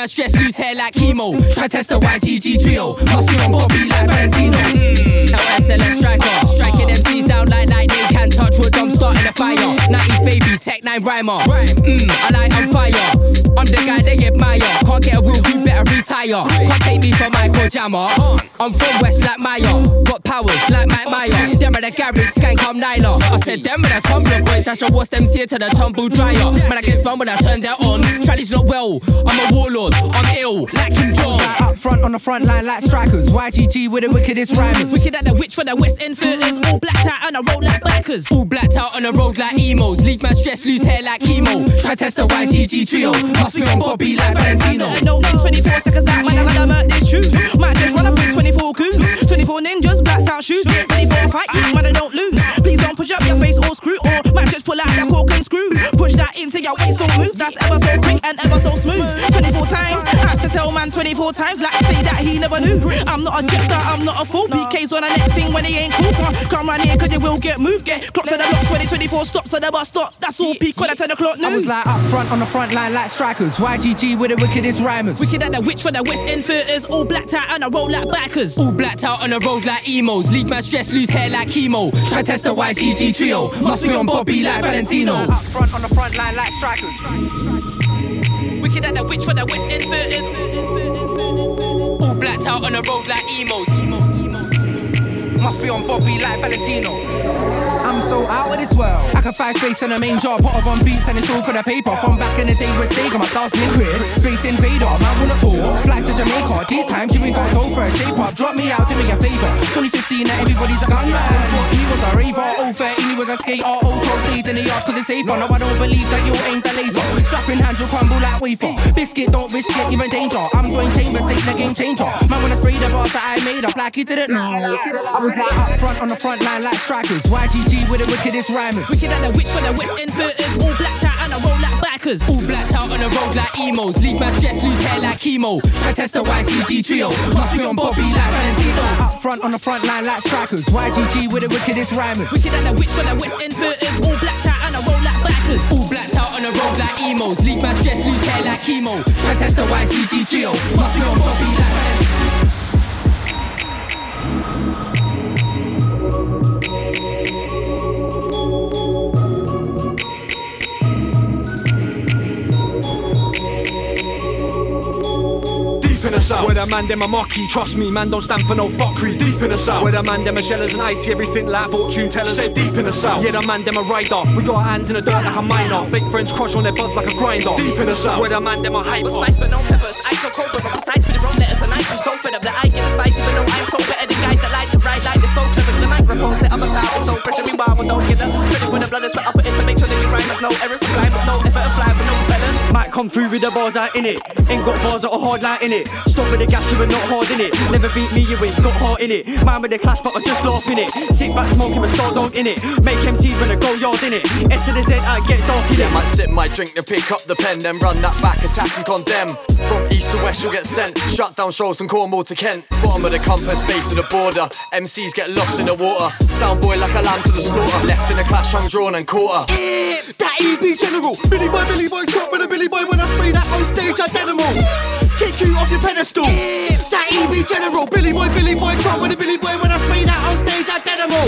Stress, 9 rhymer. Mm, I like on fire. I'm the guy they admire. Can't get a wheel, you better retire. Can't take me for Michael Jammer. I'm from West like Maya. Got powers like Mike Meyer. Them are the garage skank, I'm Nyla. I said them are the Tumblr boys. That's your worst them here to the tumble dryer. Man, I get spun when I turn that on. Charlie's not well. I'm a warlord. I'm ill, like Kim Jong. Like up front on the front line like strikers. YGG with the wickedest rhymers. Wicked at the witch for the West End theatres, all blacked out and I roll like backers. All blacked out on the road like emos. Leave my stress, lose hair like chemo. Try test the YGG trio. Must be on Bobby like Valentino. No, in 24 seconds out, man, I gotta murk this shoe. Might just run up in 24 coons. 24 ninjas, blacked out shoes. Ready for a fight, man, I don't lose. Please don't push up your face or screw, or might just pull out that cork and screw. Push that into your waist, don't move. That's ever so quick and ever so smooth. 24 times, I have to tell man 24 times, like say that he never knew. I'm not a jester, I'm not a fool. PK's on the next thing when he ain't cool. Come, come round here, cause you will get moved. Get clocked to the blocks when the 24 stops the bus stop. That's all peak on the 10 o'clock news. I was like up front on the front line like strikers. YGG with the wickedest rhymers. Wicked at the witch for the West End theatres, all blacked out and I roll like backers. All blacked out on the road like emos. Leave my stress, lose hair like chemo. Try test the YGG trio. Must be on Bobby like Valentino. Up front on the front line like strikers. Wicked at the witch for the West End theatres. All blacked out on the road like emos. Must be on Bobby like Valentino. I'm so out of this world. I can find space in the main job, pot of on beats and it's all for the paper. From back in the day with Sega, my style's been Chris. Space Invader, man wanna tour. Fly to Jamaica, these times you ain't got go for a J-pop. Drop me out, do me a favor. 2015, now everybody's a gunman. 14 was a raver, 013 he was a skater. 012 stayed in the yard cause it's safer. No, I don't believe that you ain't the laser. Strapping hands, you crumble like wafer. Biscuit, don't risk it, in danger. I'm doing chambers, ain't the game changer. Man wanna spray the bars that I made up like he didn't know. I was like up front on the front line like strikers. YGG with the wickedest rhymers. Wicked at the witch for the West End theatres, all blacked out and I roll like backers. All blacked out on the road like emos. Leave my stress, lose hair like chemo. Try test the YGG trio. Must be on Bobby like Valentino. Up front on the front line like strikers. YGG with the wickedest rhymers. Wicked at the witch for the West End theatres, all blacked out and I roll like backers. All blacked out on the road like emos. Leave my stress, lose hair like chemo. Try test the YGG trio. Must be on Bobby like Valentino. South. Where the man them a mocky, trust me, man don't stand for no fuckery. Deep in the south. Where the man them a shellers and icy, everything like fortune tellers. Say deep in the south. Yeah, the man them a rider. We got our hands in the dirt like a miner. Fake friends crush on their buds like a grinder. Deep in the south. Where the man them a hyper. With spice but no peppers, I can cobra, but precise with the wrong letters and I am so fed up that I get a spice even though I'm so better than guys that like to write like this so clever. The microphone set up a style, it's so fresh and meanwhile we don't get the credit for the blood i put it to make sure that you rhyme with no errors, sublime with no effort and fly with no feathers. Might come through with the bars out in it. Ain't got bars that are hard like in it. Stop with the gas, you are not hard in it. Never beat me, you ain't got heart in it. Man with the clash, but I just laugh in it. Sit back smoking with star dog in it. Make MCs when I go yard in it. S to the Z, I get dark in it. Might sip my drink to pick up the pen, then run that back, attack and condemn. From east to west, you'll get sent. Shut down shows from Cornwall to Kent. Bottom of the compass, base of the border. MCs get lost in the water. Sound boy like a lamb to the slaughter. Left in the clash, hung drawn and quarter. It's that EB General. Billy boy, Billy boy, chop with a Billy boy. When I spray that on stage, I animal. Kick you off your pedestal. That EB General. Billy boy, Billy boy, chop with a Billy boy. When I spray that on stage, I animal.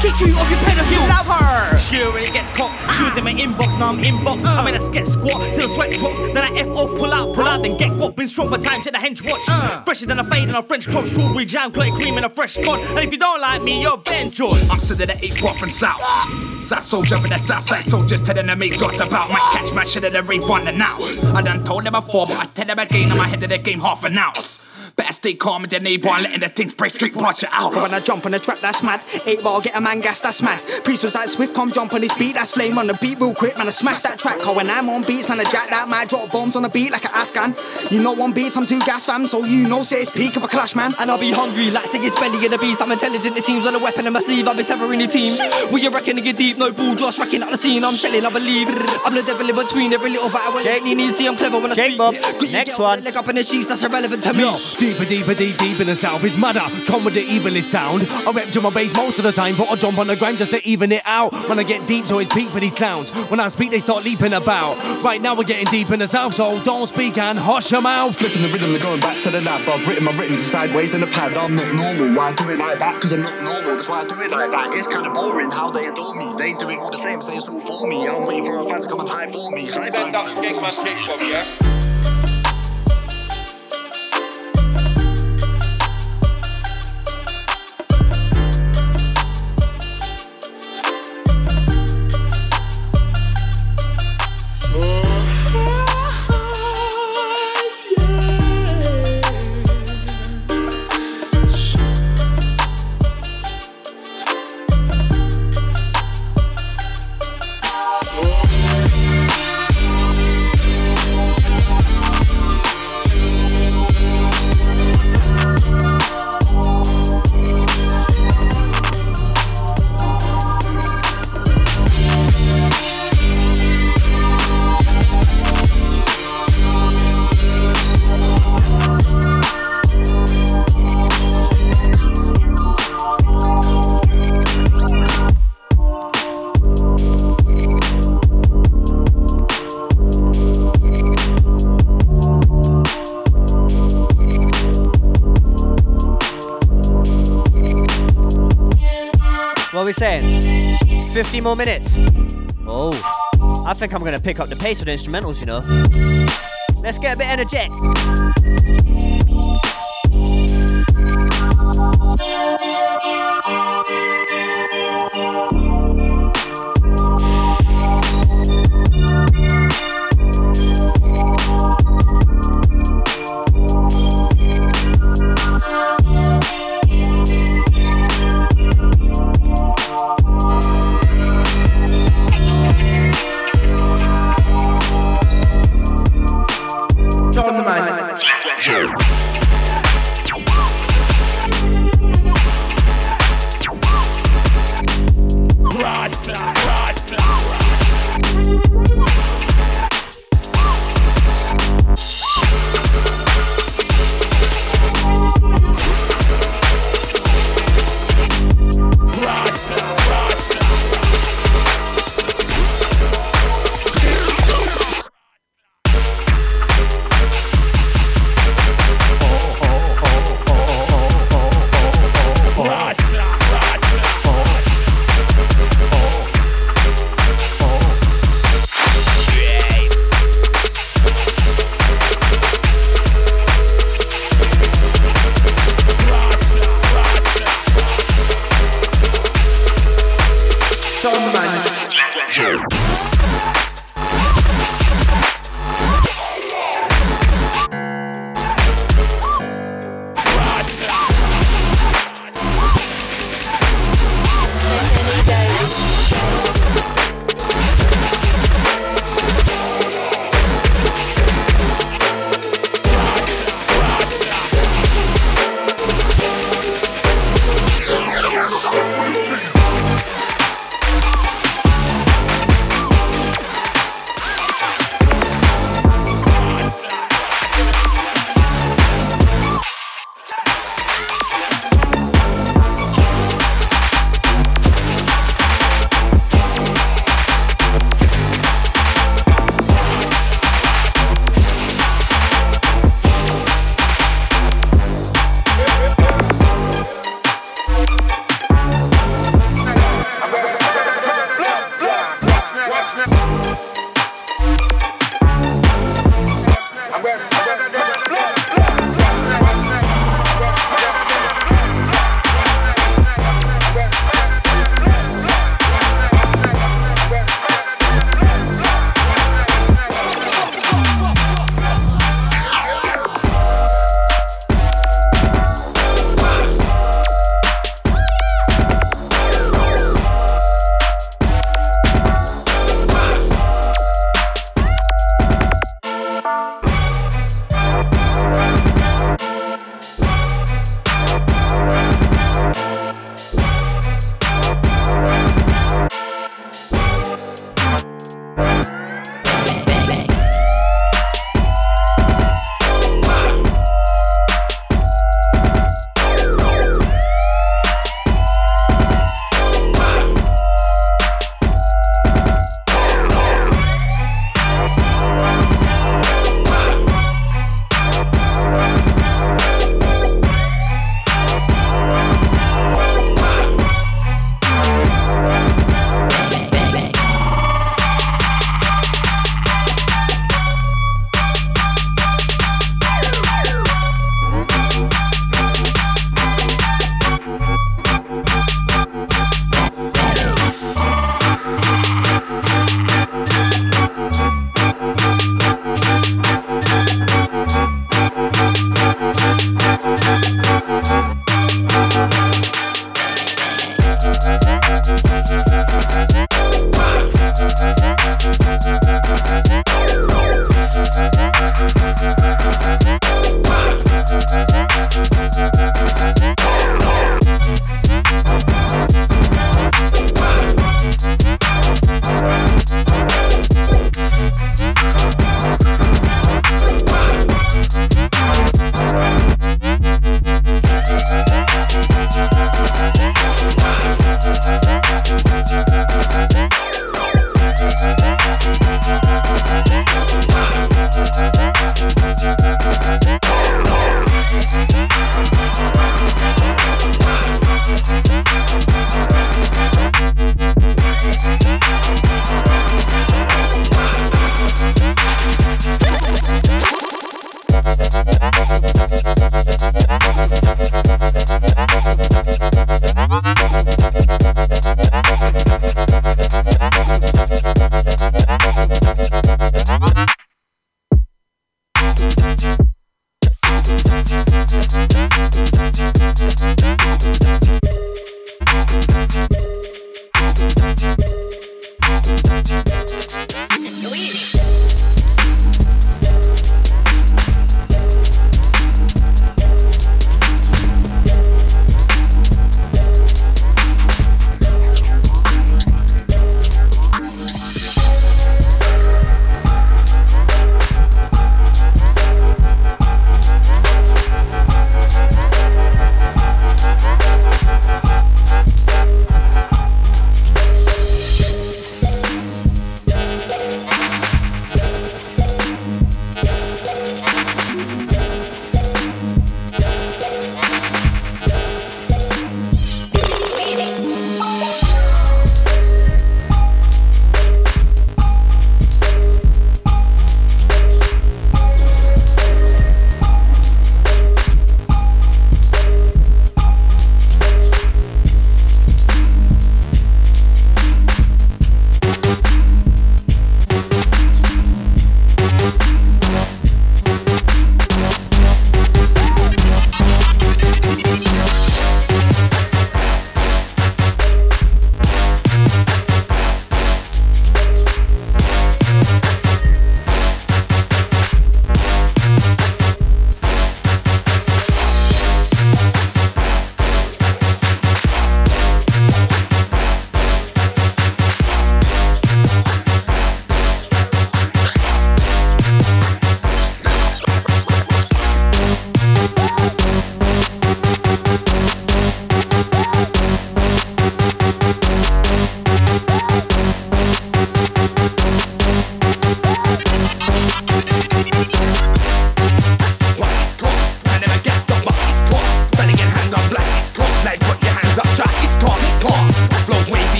Kick you off your pedestal. love her. When it gets cocked, she was in my inbox, now I'm inbox. I'm in a sketch squat till the sweat drops. Then I F off, pull out, pull out, then get got. Been strong for time, check the hench watch. Uh. Fresher than a fade and a French crop, strawberry jam, clotted cream and a fresh con. And if you don't like me, you're Ben. I'm sitting at 8 from south. South soldier for the south side soldiers telling them make what's about. Might catch my shit at every one and now. I done told them before, but I tell them again, I'm ahead of the game half an hour. Better stay calm and then neighbor and letting the things break straight punch it out. When I jump on the track, that's mad. Eight ball, get a man gas, that's mad. Priest was like Swift, come jump on this beat, that's flame on the beat real quick, man. I smash that track. Cause when I'm on beats, man, I jack that man, drop bombs on the beat like an Afghan. You know, on beats, I'm too gas fam, so you know, say it's peak of a clash, man. And I'll be hungry like Siggy's belly in the beast. I'm intelligent, it seems, on a weapon in my sleeve. I've been severing the team. We you reckon to get deep, no ball, just racking out the scene. I'm shelling, I believe. I'm the devil in between every little fight. I will let me need see I'm clever when I Jake speak. Bob, Got you next get one. Leg up in the sheets, that's irrelevant to me. Yo, Deeper, deeper, deep, deep in the south is mudder. Come with the evilest sound. I rep to my bass most of the time, but I jump on the ground just to even it out. When I get deep, so it's peak for these clowns. When I speak, they start leaping about. Right now, we're getting deep in the south, so don't speak and hush your mouth. Flipping the rhythm, they're going back to the lab. I've written my writtens sideways in the pad. I'm not normal. Why do it like that? Cause I'm not normal. That's why I do it like that. It's kinda boring how they adore me. They do it all the same, say it's all for me. I'm waiting for a fan to come and high for me. High Stand up, Skegman Jake Bob, yeah? What 50 more minutes. Oh, I think I'm gonna pick up the pace of the instrumentals, you know. Let's get a bit energetic.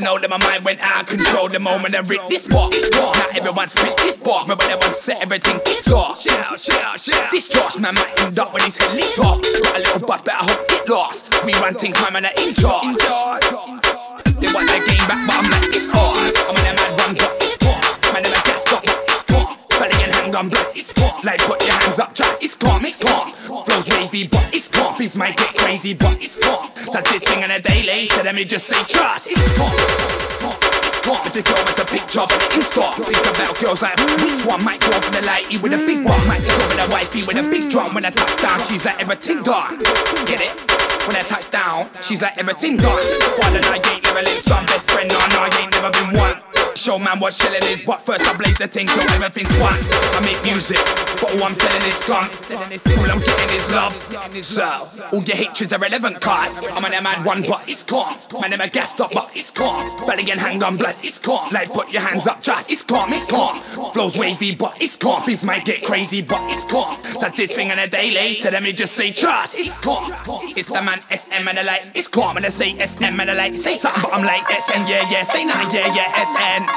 Didn't know that my mind went out of control the moment I ripped this bar. Now everyone spits this bar. Remember that one set everything kicks off. Shout, shout, shout. Discharge, man might end up when his head lit off. Got a little buzz, but I hope it lasts. We run things, my man are in charge. In charge. They want their game back, but I'm like, it's ours. I'm in a mad run, but man, never get stopped. Belly and handgun, blood, it's calm. Like, put your hands up, just, it's calm, it's calm. Flows wavy, but it's calm. Things might get crazy, but it's calm. That's this thing on a day later, let me just say trust. It's calm. If your girl wants a picture of the Insta Think about girls like Which one might go for the lighty with a big one Might go for the wifey with a big drum When I touch down, she's like everything done Get it? When I touch down, she's like everything done One and I ain't never lived some best friend, no, no, I ain't never been one show man what shelling is. But first I blaze the thing till everything's one. I make music, but all I'm selling is skunk. All I'm getting is love. So, all your hatreds are relevant cars. I'm an mad one, but it's calm. I'm a gassed up, but it's calm. Belly and handgun blood, it's calm. Like put your hands up, trust, it's calm, it's calm. Flows wavy, but it's calm. Things might get crazy, but it's calm. That's this thing on a daily. So let me just say trust, it's calm. It's the man SM and the light, it's calm. And I say SM and the light, say something, but I'm like SN, yeah, yeah, say nothing, yeah, yeah, SN.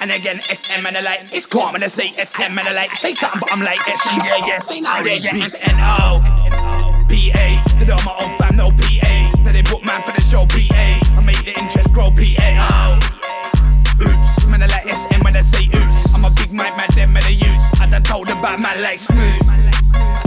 And again, SM and the light, it's calm. And I say SM and the light, say something, but I'm like SN, yeah, yeah, say nothing, yeah, yeah, SNO. PA, they don't my own fam, no PA. Now they book man for the show, PA. I make the interest grow, PA. Oh. Oops, man, I like SM when I say oops. I'm a big mic man, them man, the youths. I done told about man like smooth.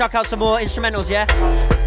Chuck out some more instrumentals, yeah?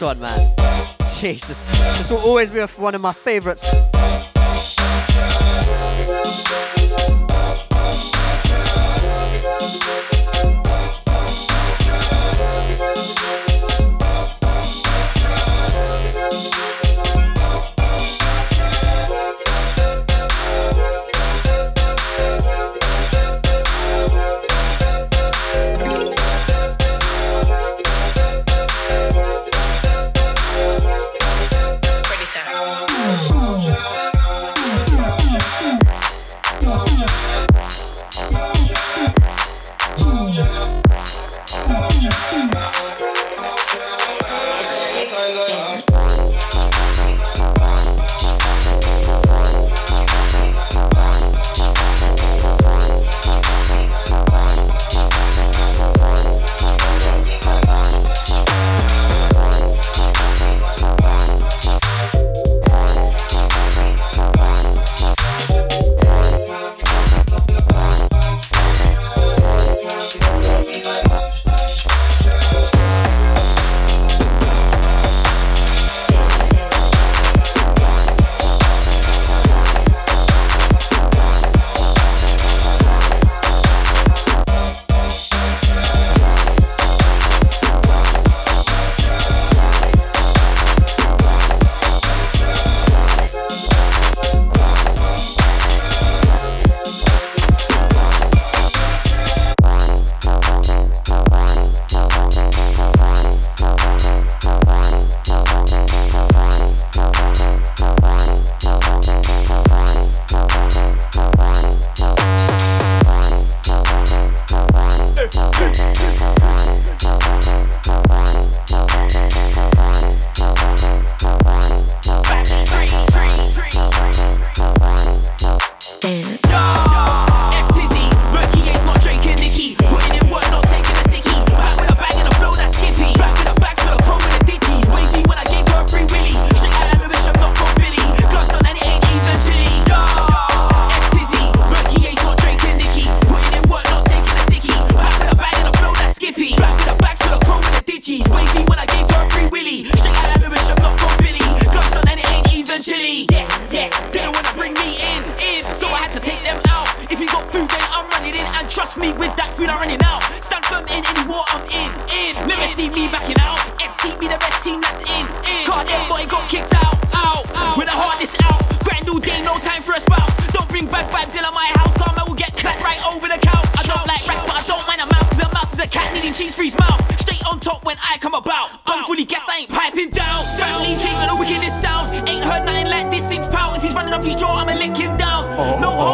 One, man. Jesus. This will always be one of my favorites.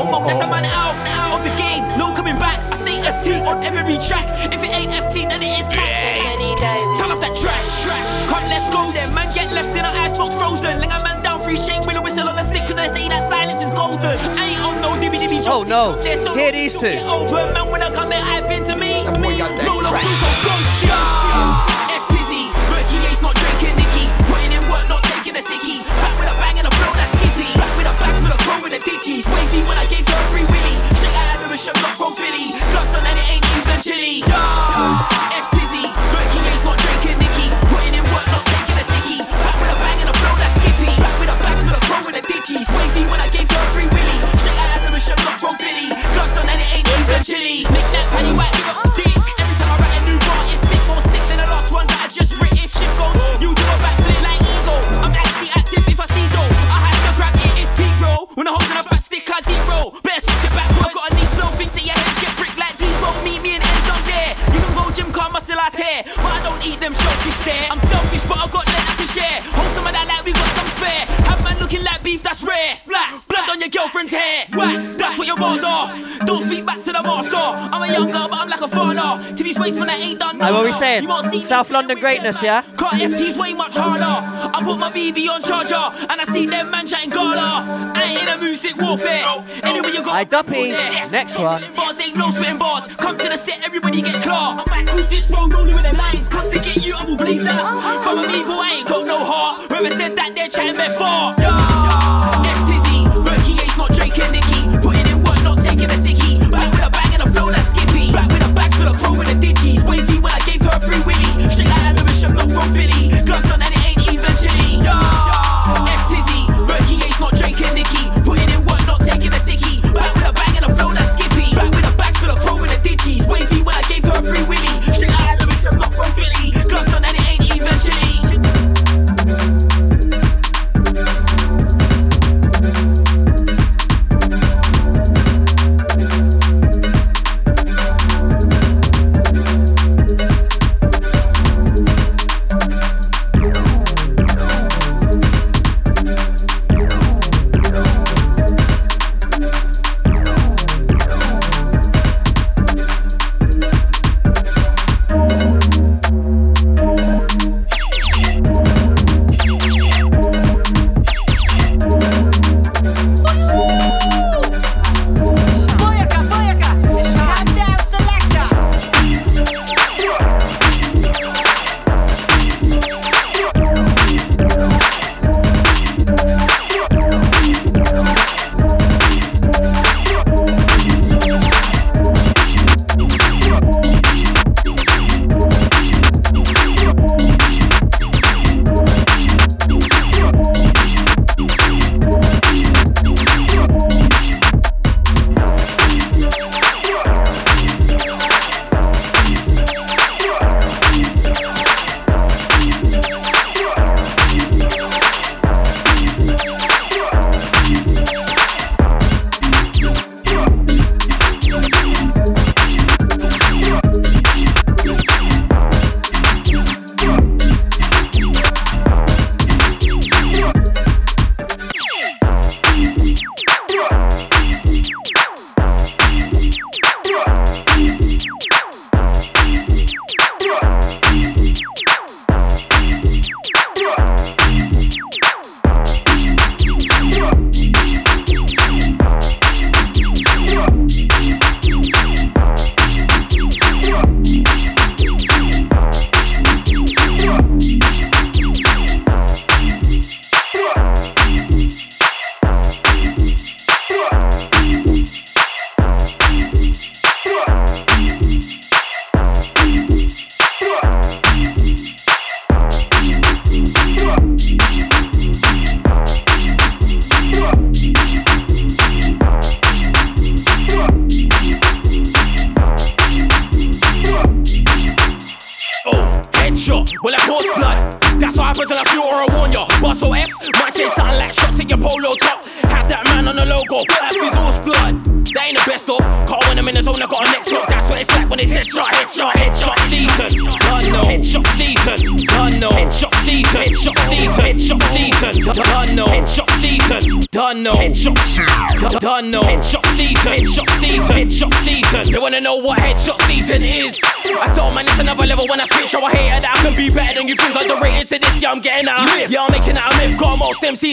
oh, oh, that's a man out, of the game. No coming back. I say FT on every track. If it ain't FT, then it is cash. Turn off that trash. Come, let's go then. Man, get left in an icebox frozen. Ling a man down, free shame with a whistle on a stick. Cause they say that silence is golden. I ain't on no dibby dibby Oh no. Here these two. Open, man, when I come there, I've been to me. That. eventually dog. South London greatness, yeah? Car FT's way much harder. I put my BB on charger and I see them man chatting Gala. I ain't in a music warfare. Anyway, you got I duppy. Next one. Bars ain't no spitting bars. Come to the set, everybody get clear. I'm back with this road, rolling with the lines. Cause to get you, I will blaze that. From a evil, I ain't got no heart. Whoever said that, they're chatting before. FTZ,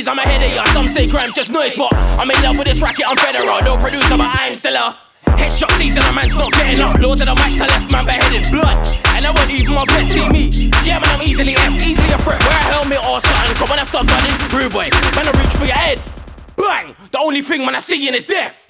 I'm ahead of ya. Some say crime just noise, but I'm in love with this racket. I'm federal. No producer, but I'm still a. Headshot season, a man's not getting up. Lord of the mics, I left man beheaded blood. And I won't even my best see me. Yeah, man, I'm easily F, easily a threat. Wear a helmet or something. Cause when I start gunning, rude boy, man, I reach for your head. Bang! The only thing man I see in is death.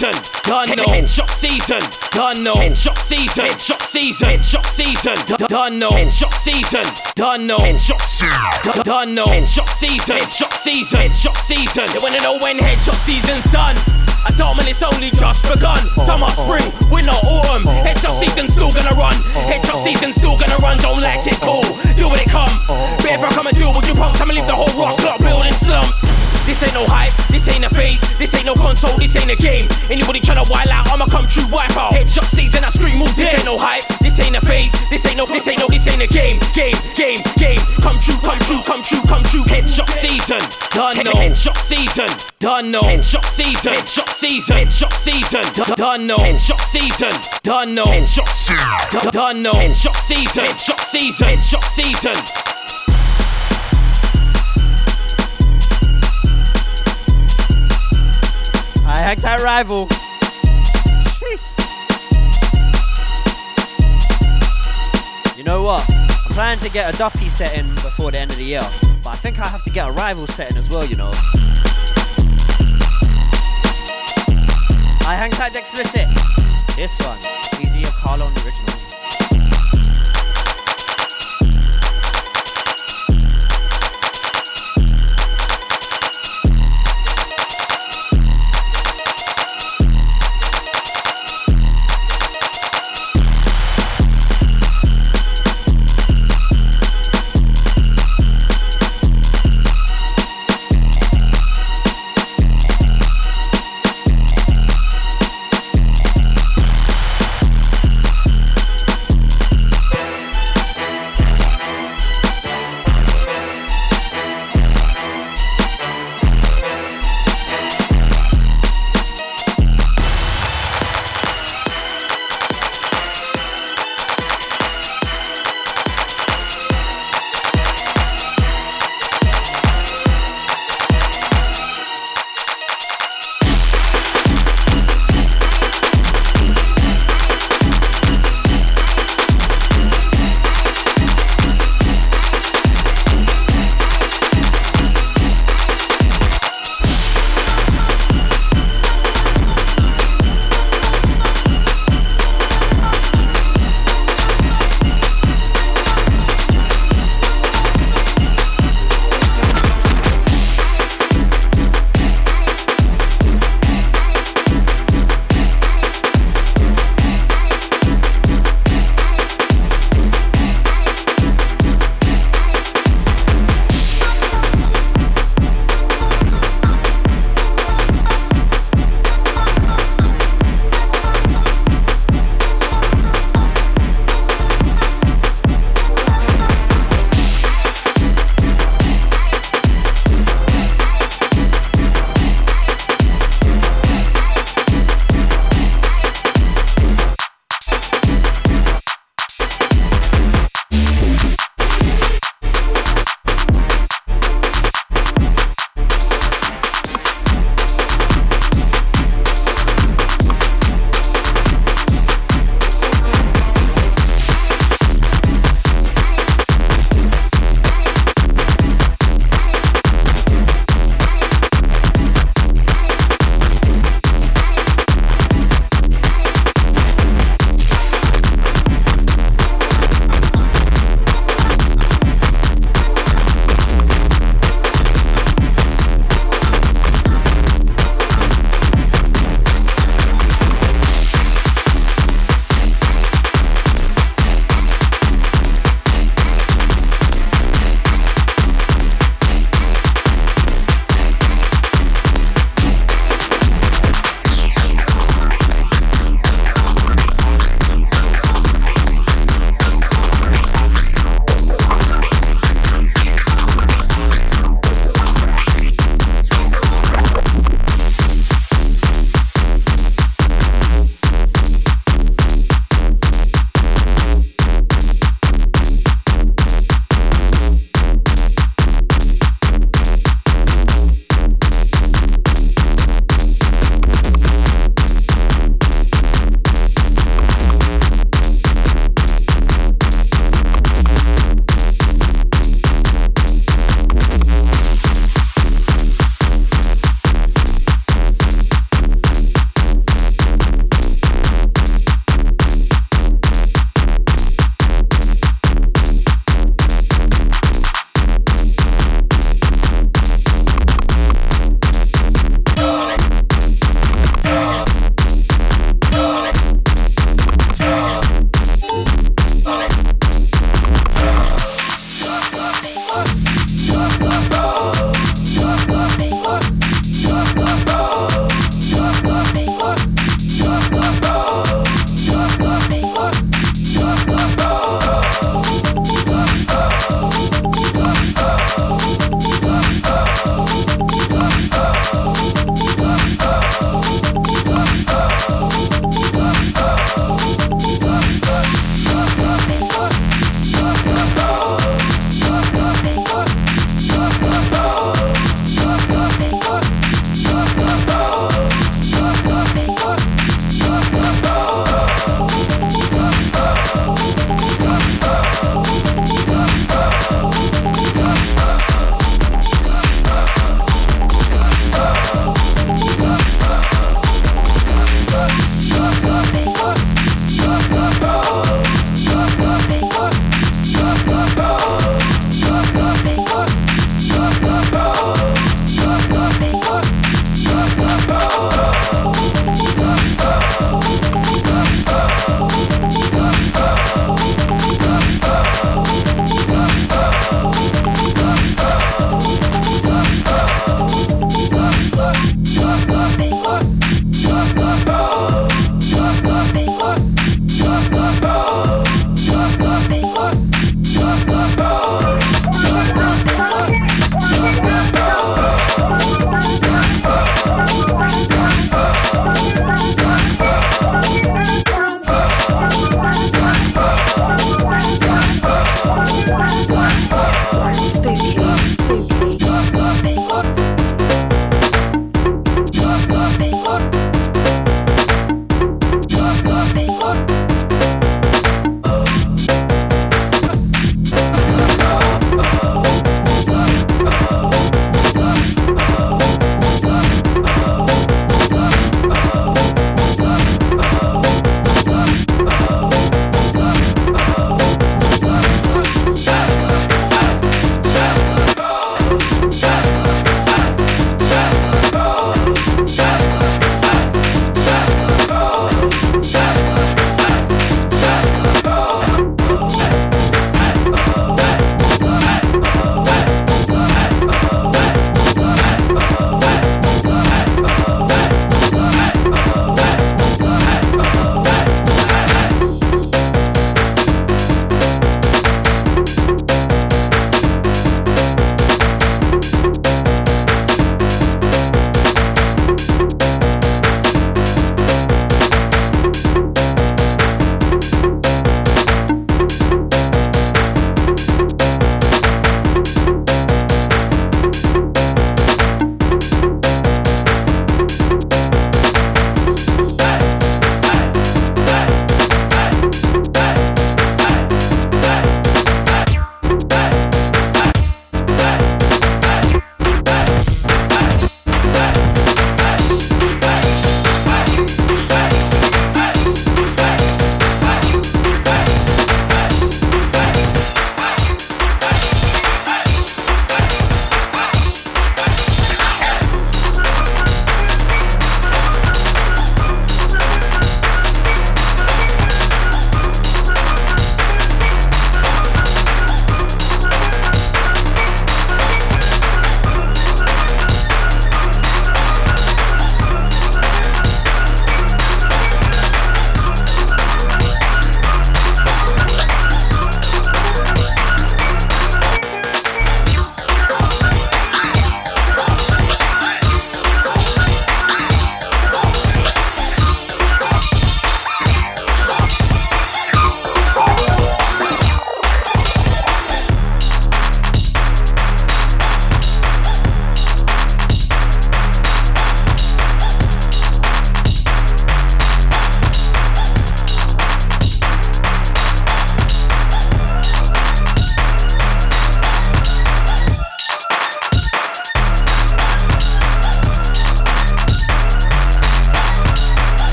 Season, done no. Headshot season, done no. Headshot season, headshot season, headshot season, done no. Headshot season, done no. Headshot season, done no. Headshot season, headshot season, headshot season. They wanna know when headshot season's done. I told man it's only just begun. Summer, oh, oh. spring, winter, autumn. Oh, headshot season's still gonna run. Headshot season's still gonna run. Don't like it, cool. Do what it come. But if I come and deal with you punks, I'ma leave the whole Ross Club building slumps. This ain't no hype, this ain't a phase, this ain't no console, this ain't a game. Anybody tryna wild out, I'ma come true wipe out. Headshot season, I scream all day. This ain't no hype, this ain't a phase, this ain't no, this ain't no, this ain't a game. Game, game, game. Come true, come true, come true, come true. Headshot season, done no. Headshot season, done no. Headshot season, headshot season, headshot season, done no. Headshot season, done no. Headshot season, done no. Headshot season, headshot season, headshot season. I hacked that rival. You know what? I'm planning to get a Duppy setting before the end of the year, but I think I have to get a rival setting as well, you know. I hang tight explicit. This one, Easy Carlo on the original.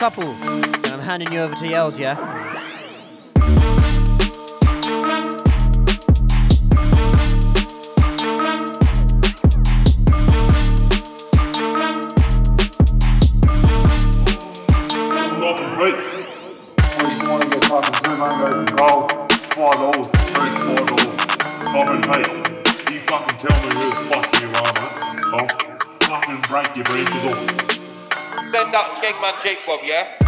Couple. And I'm handing you over to Yells, yeah? Send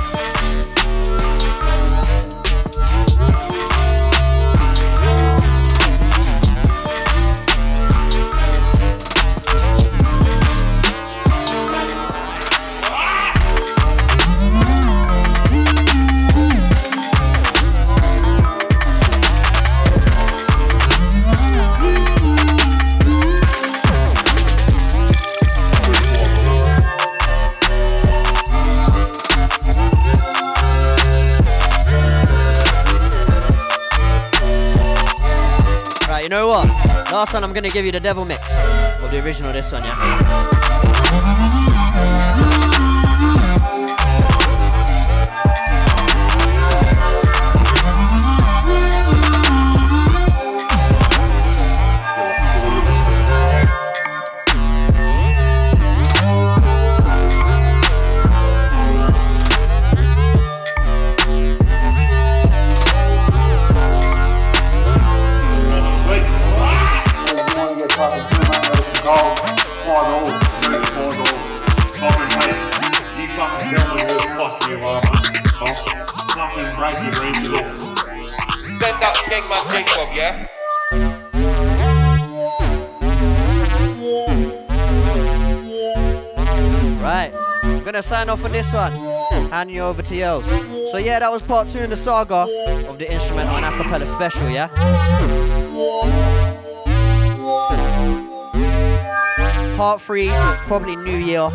I'm gonna give you the devil mix of the original. This one, yeah. Gonna sign off on this one. Hand you over to Yells. So yeah, that was part two in the saga of the instrumental and acapella special, yeah? Part three, probably New Year.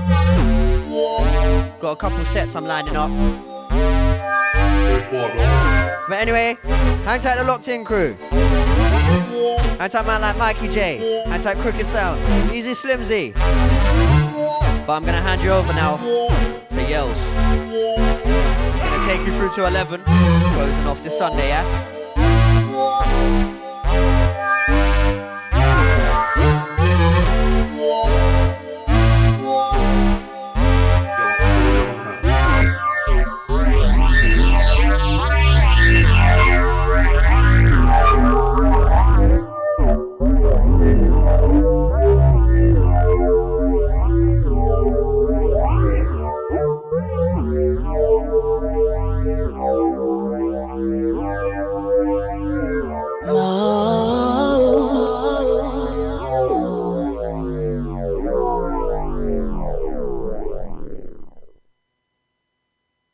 Got a couple sets I'm lining up. But anyway, hang tight the locked in crew. Hang tight man like Mikey J. Hang tight Crooked Sound. Easy Slimzy. But I'm gonna hand you over now to Yells. He's gonna take you through to 11, closing off this Sunday, yeah?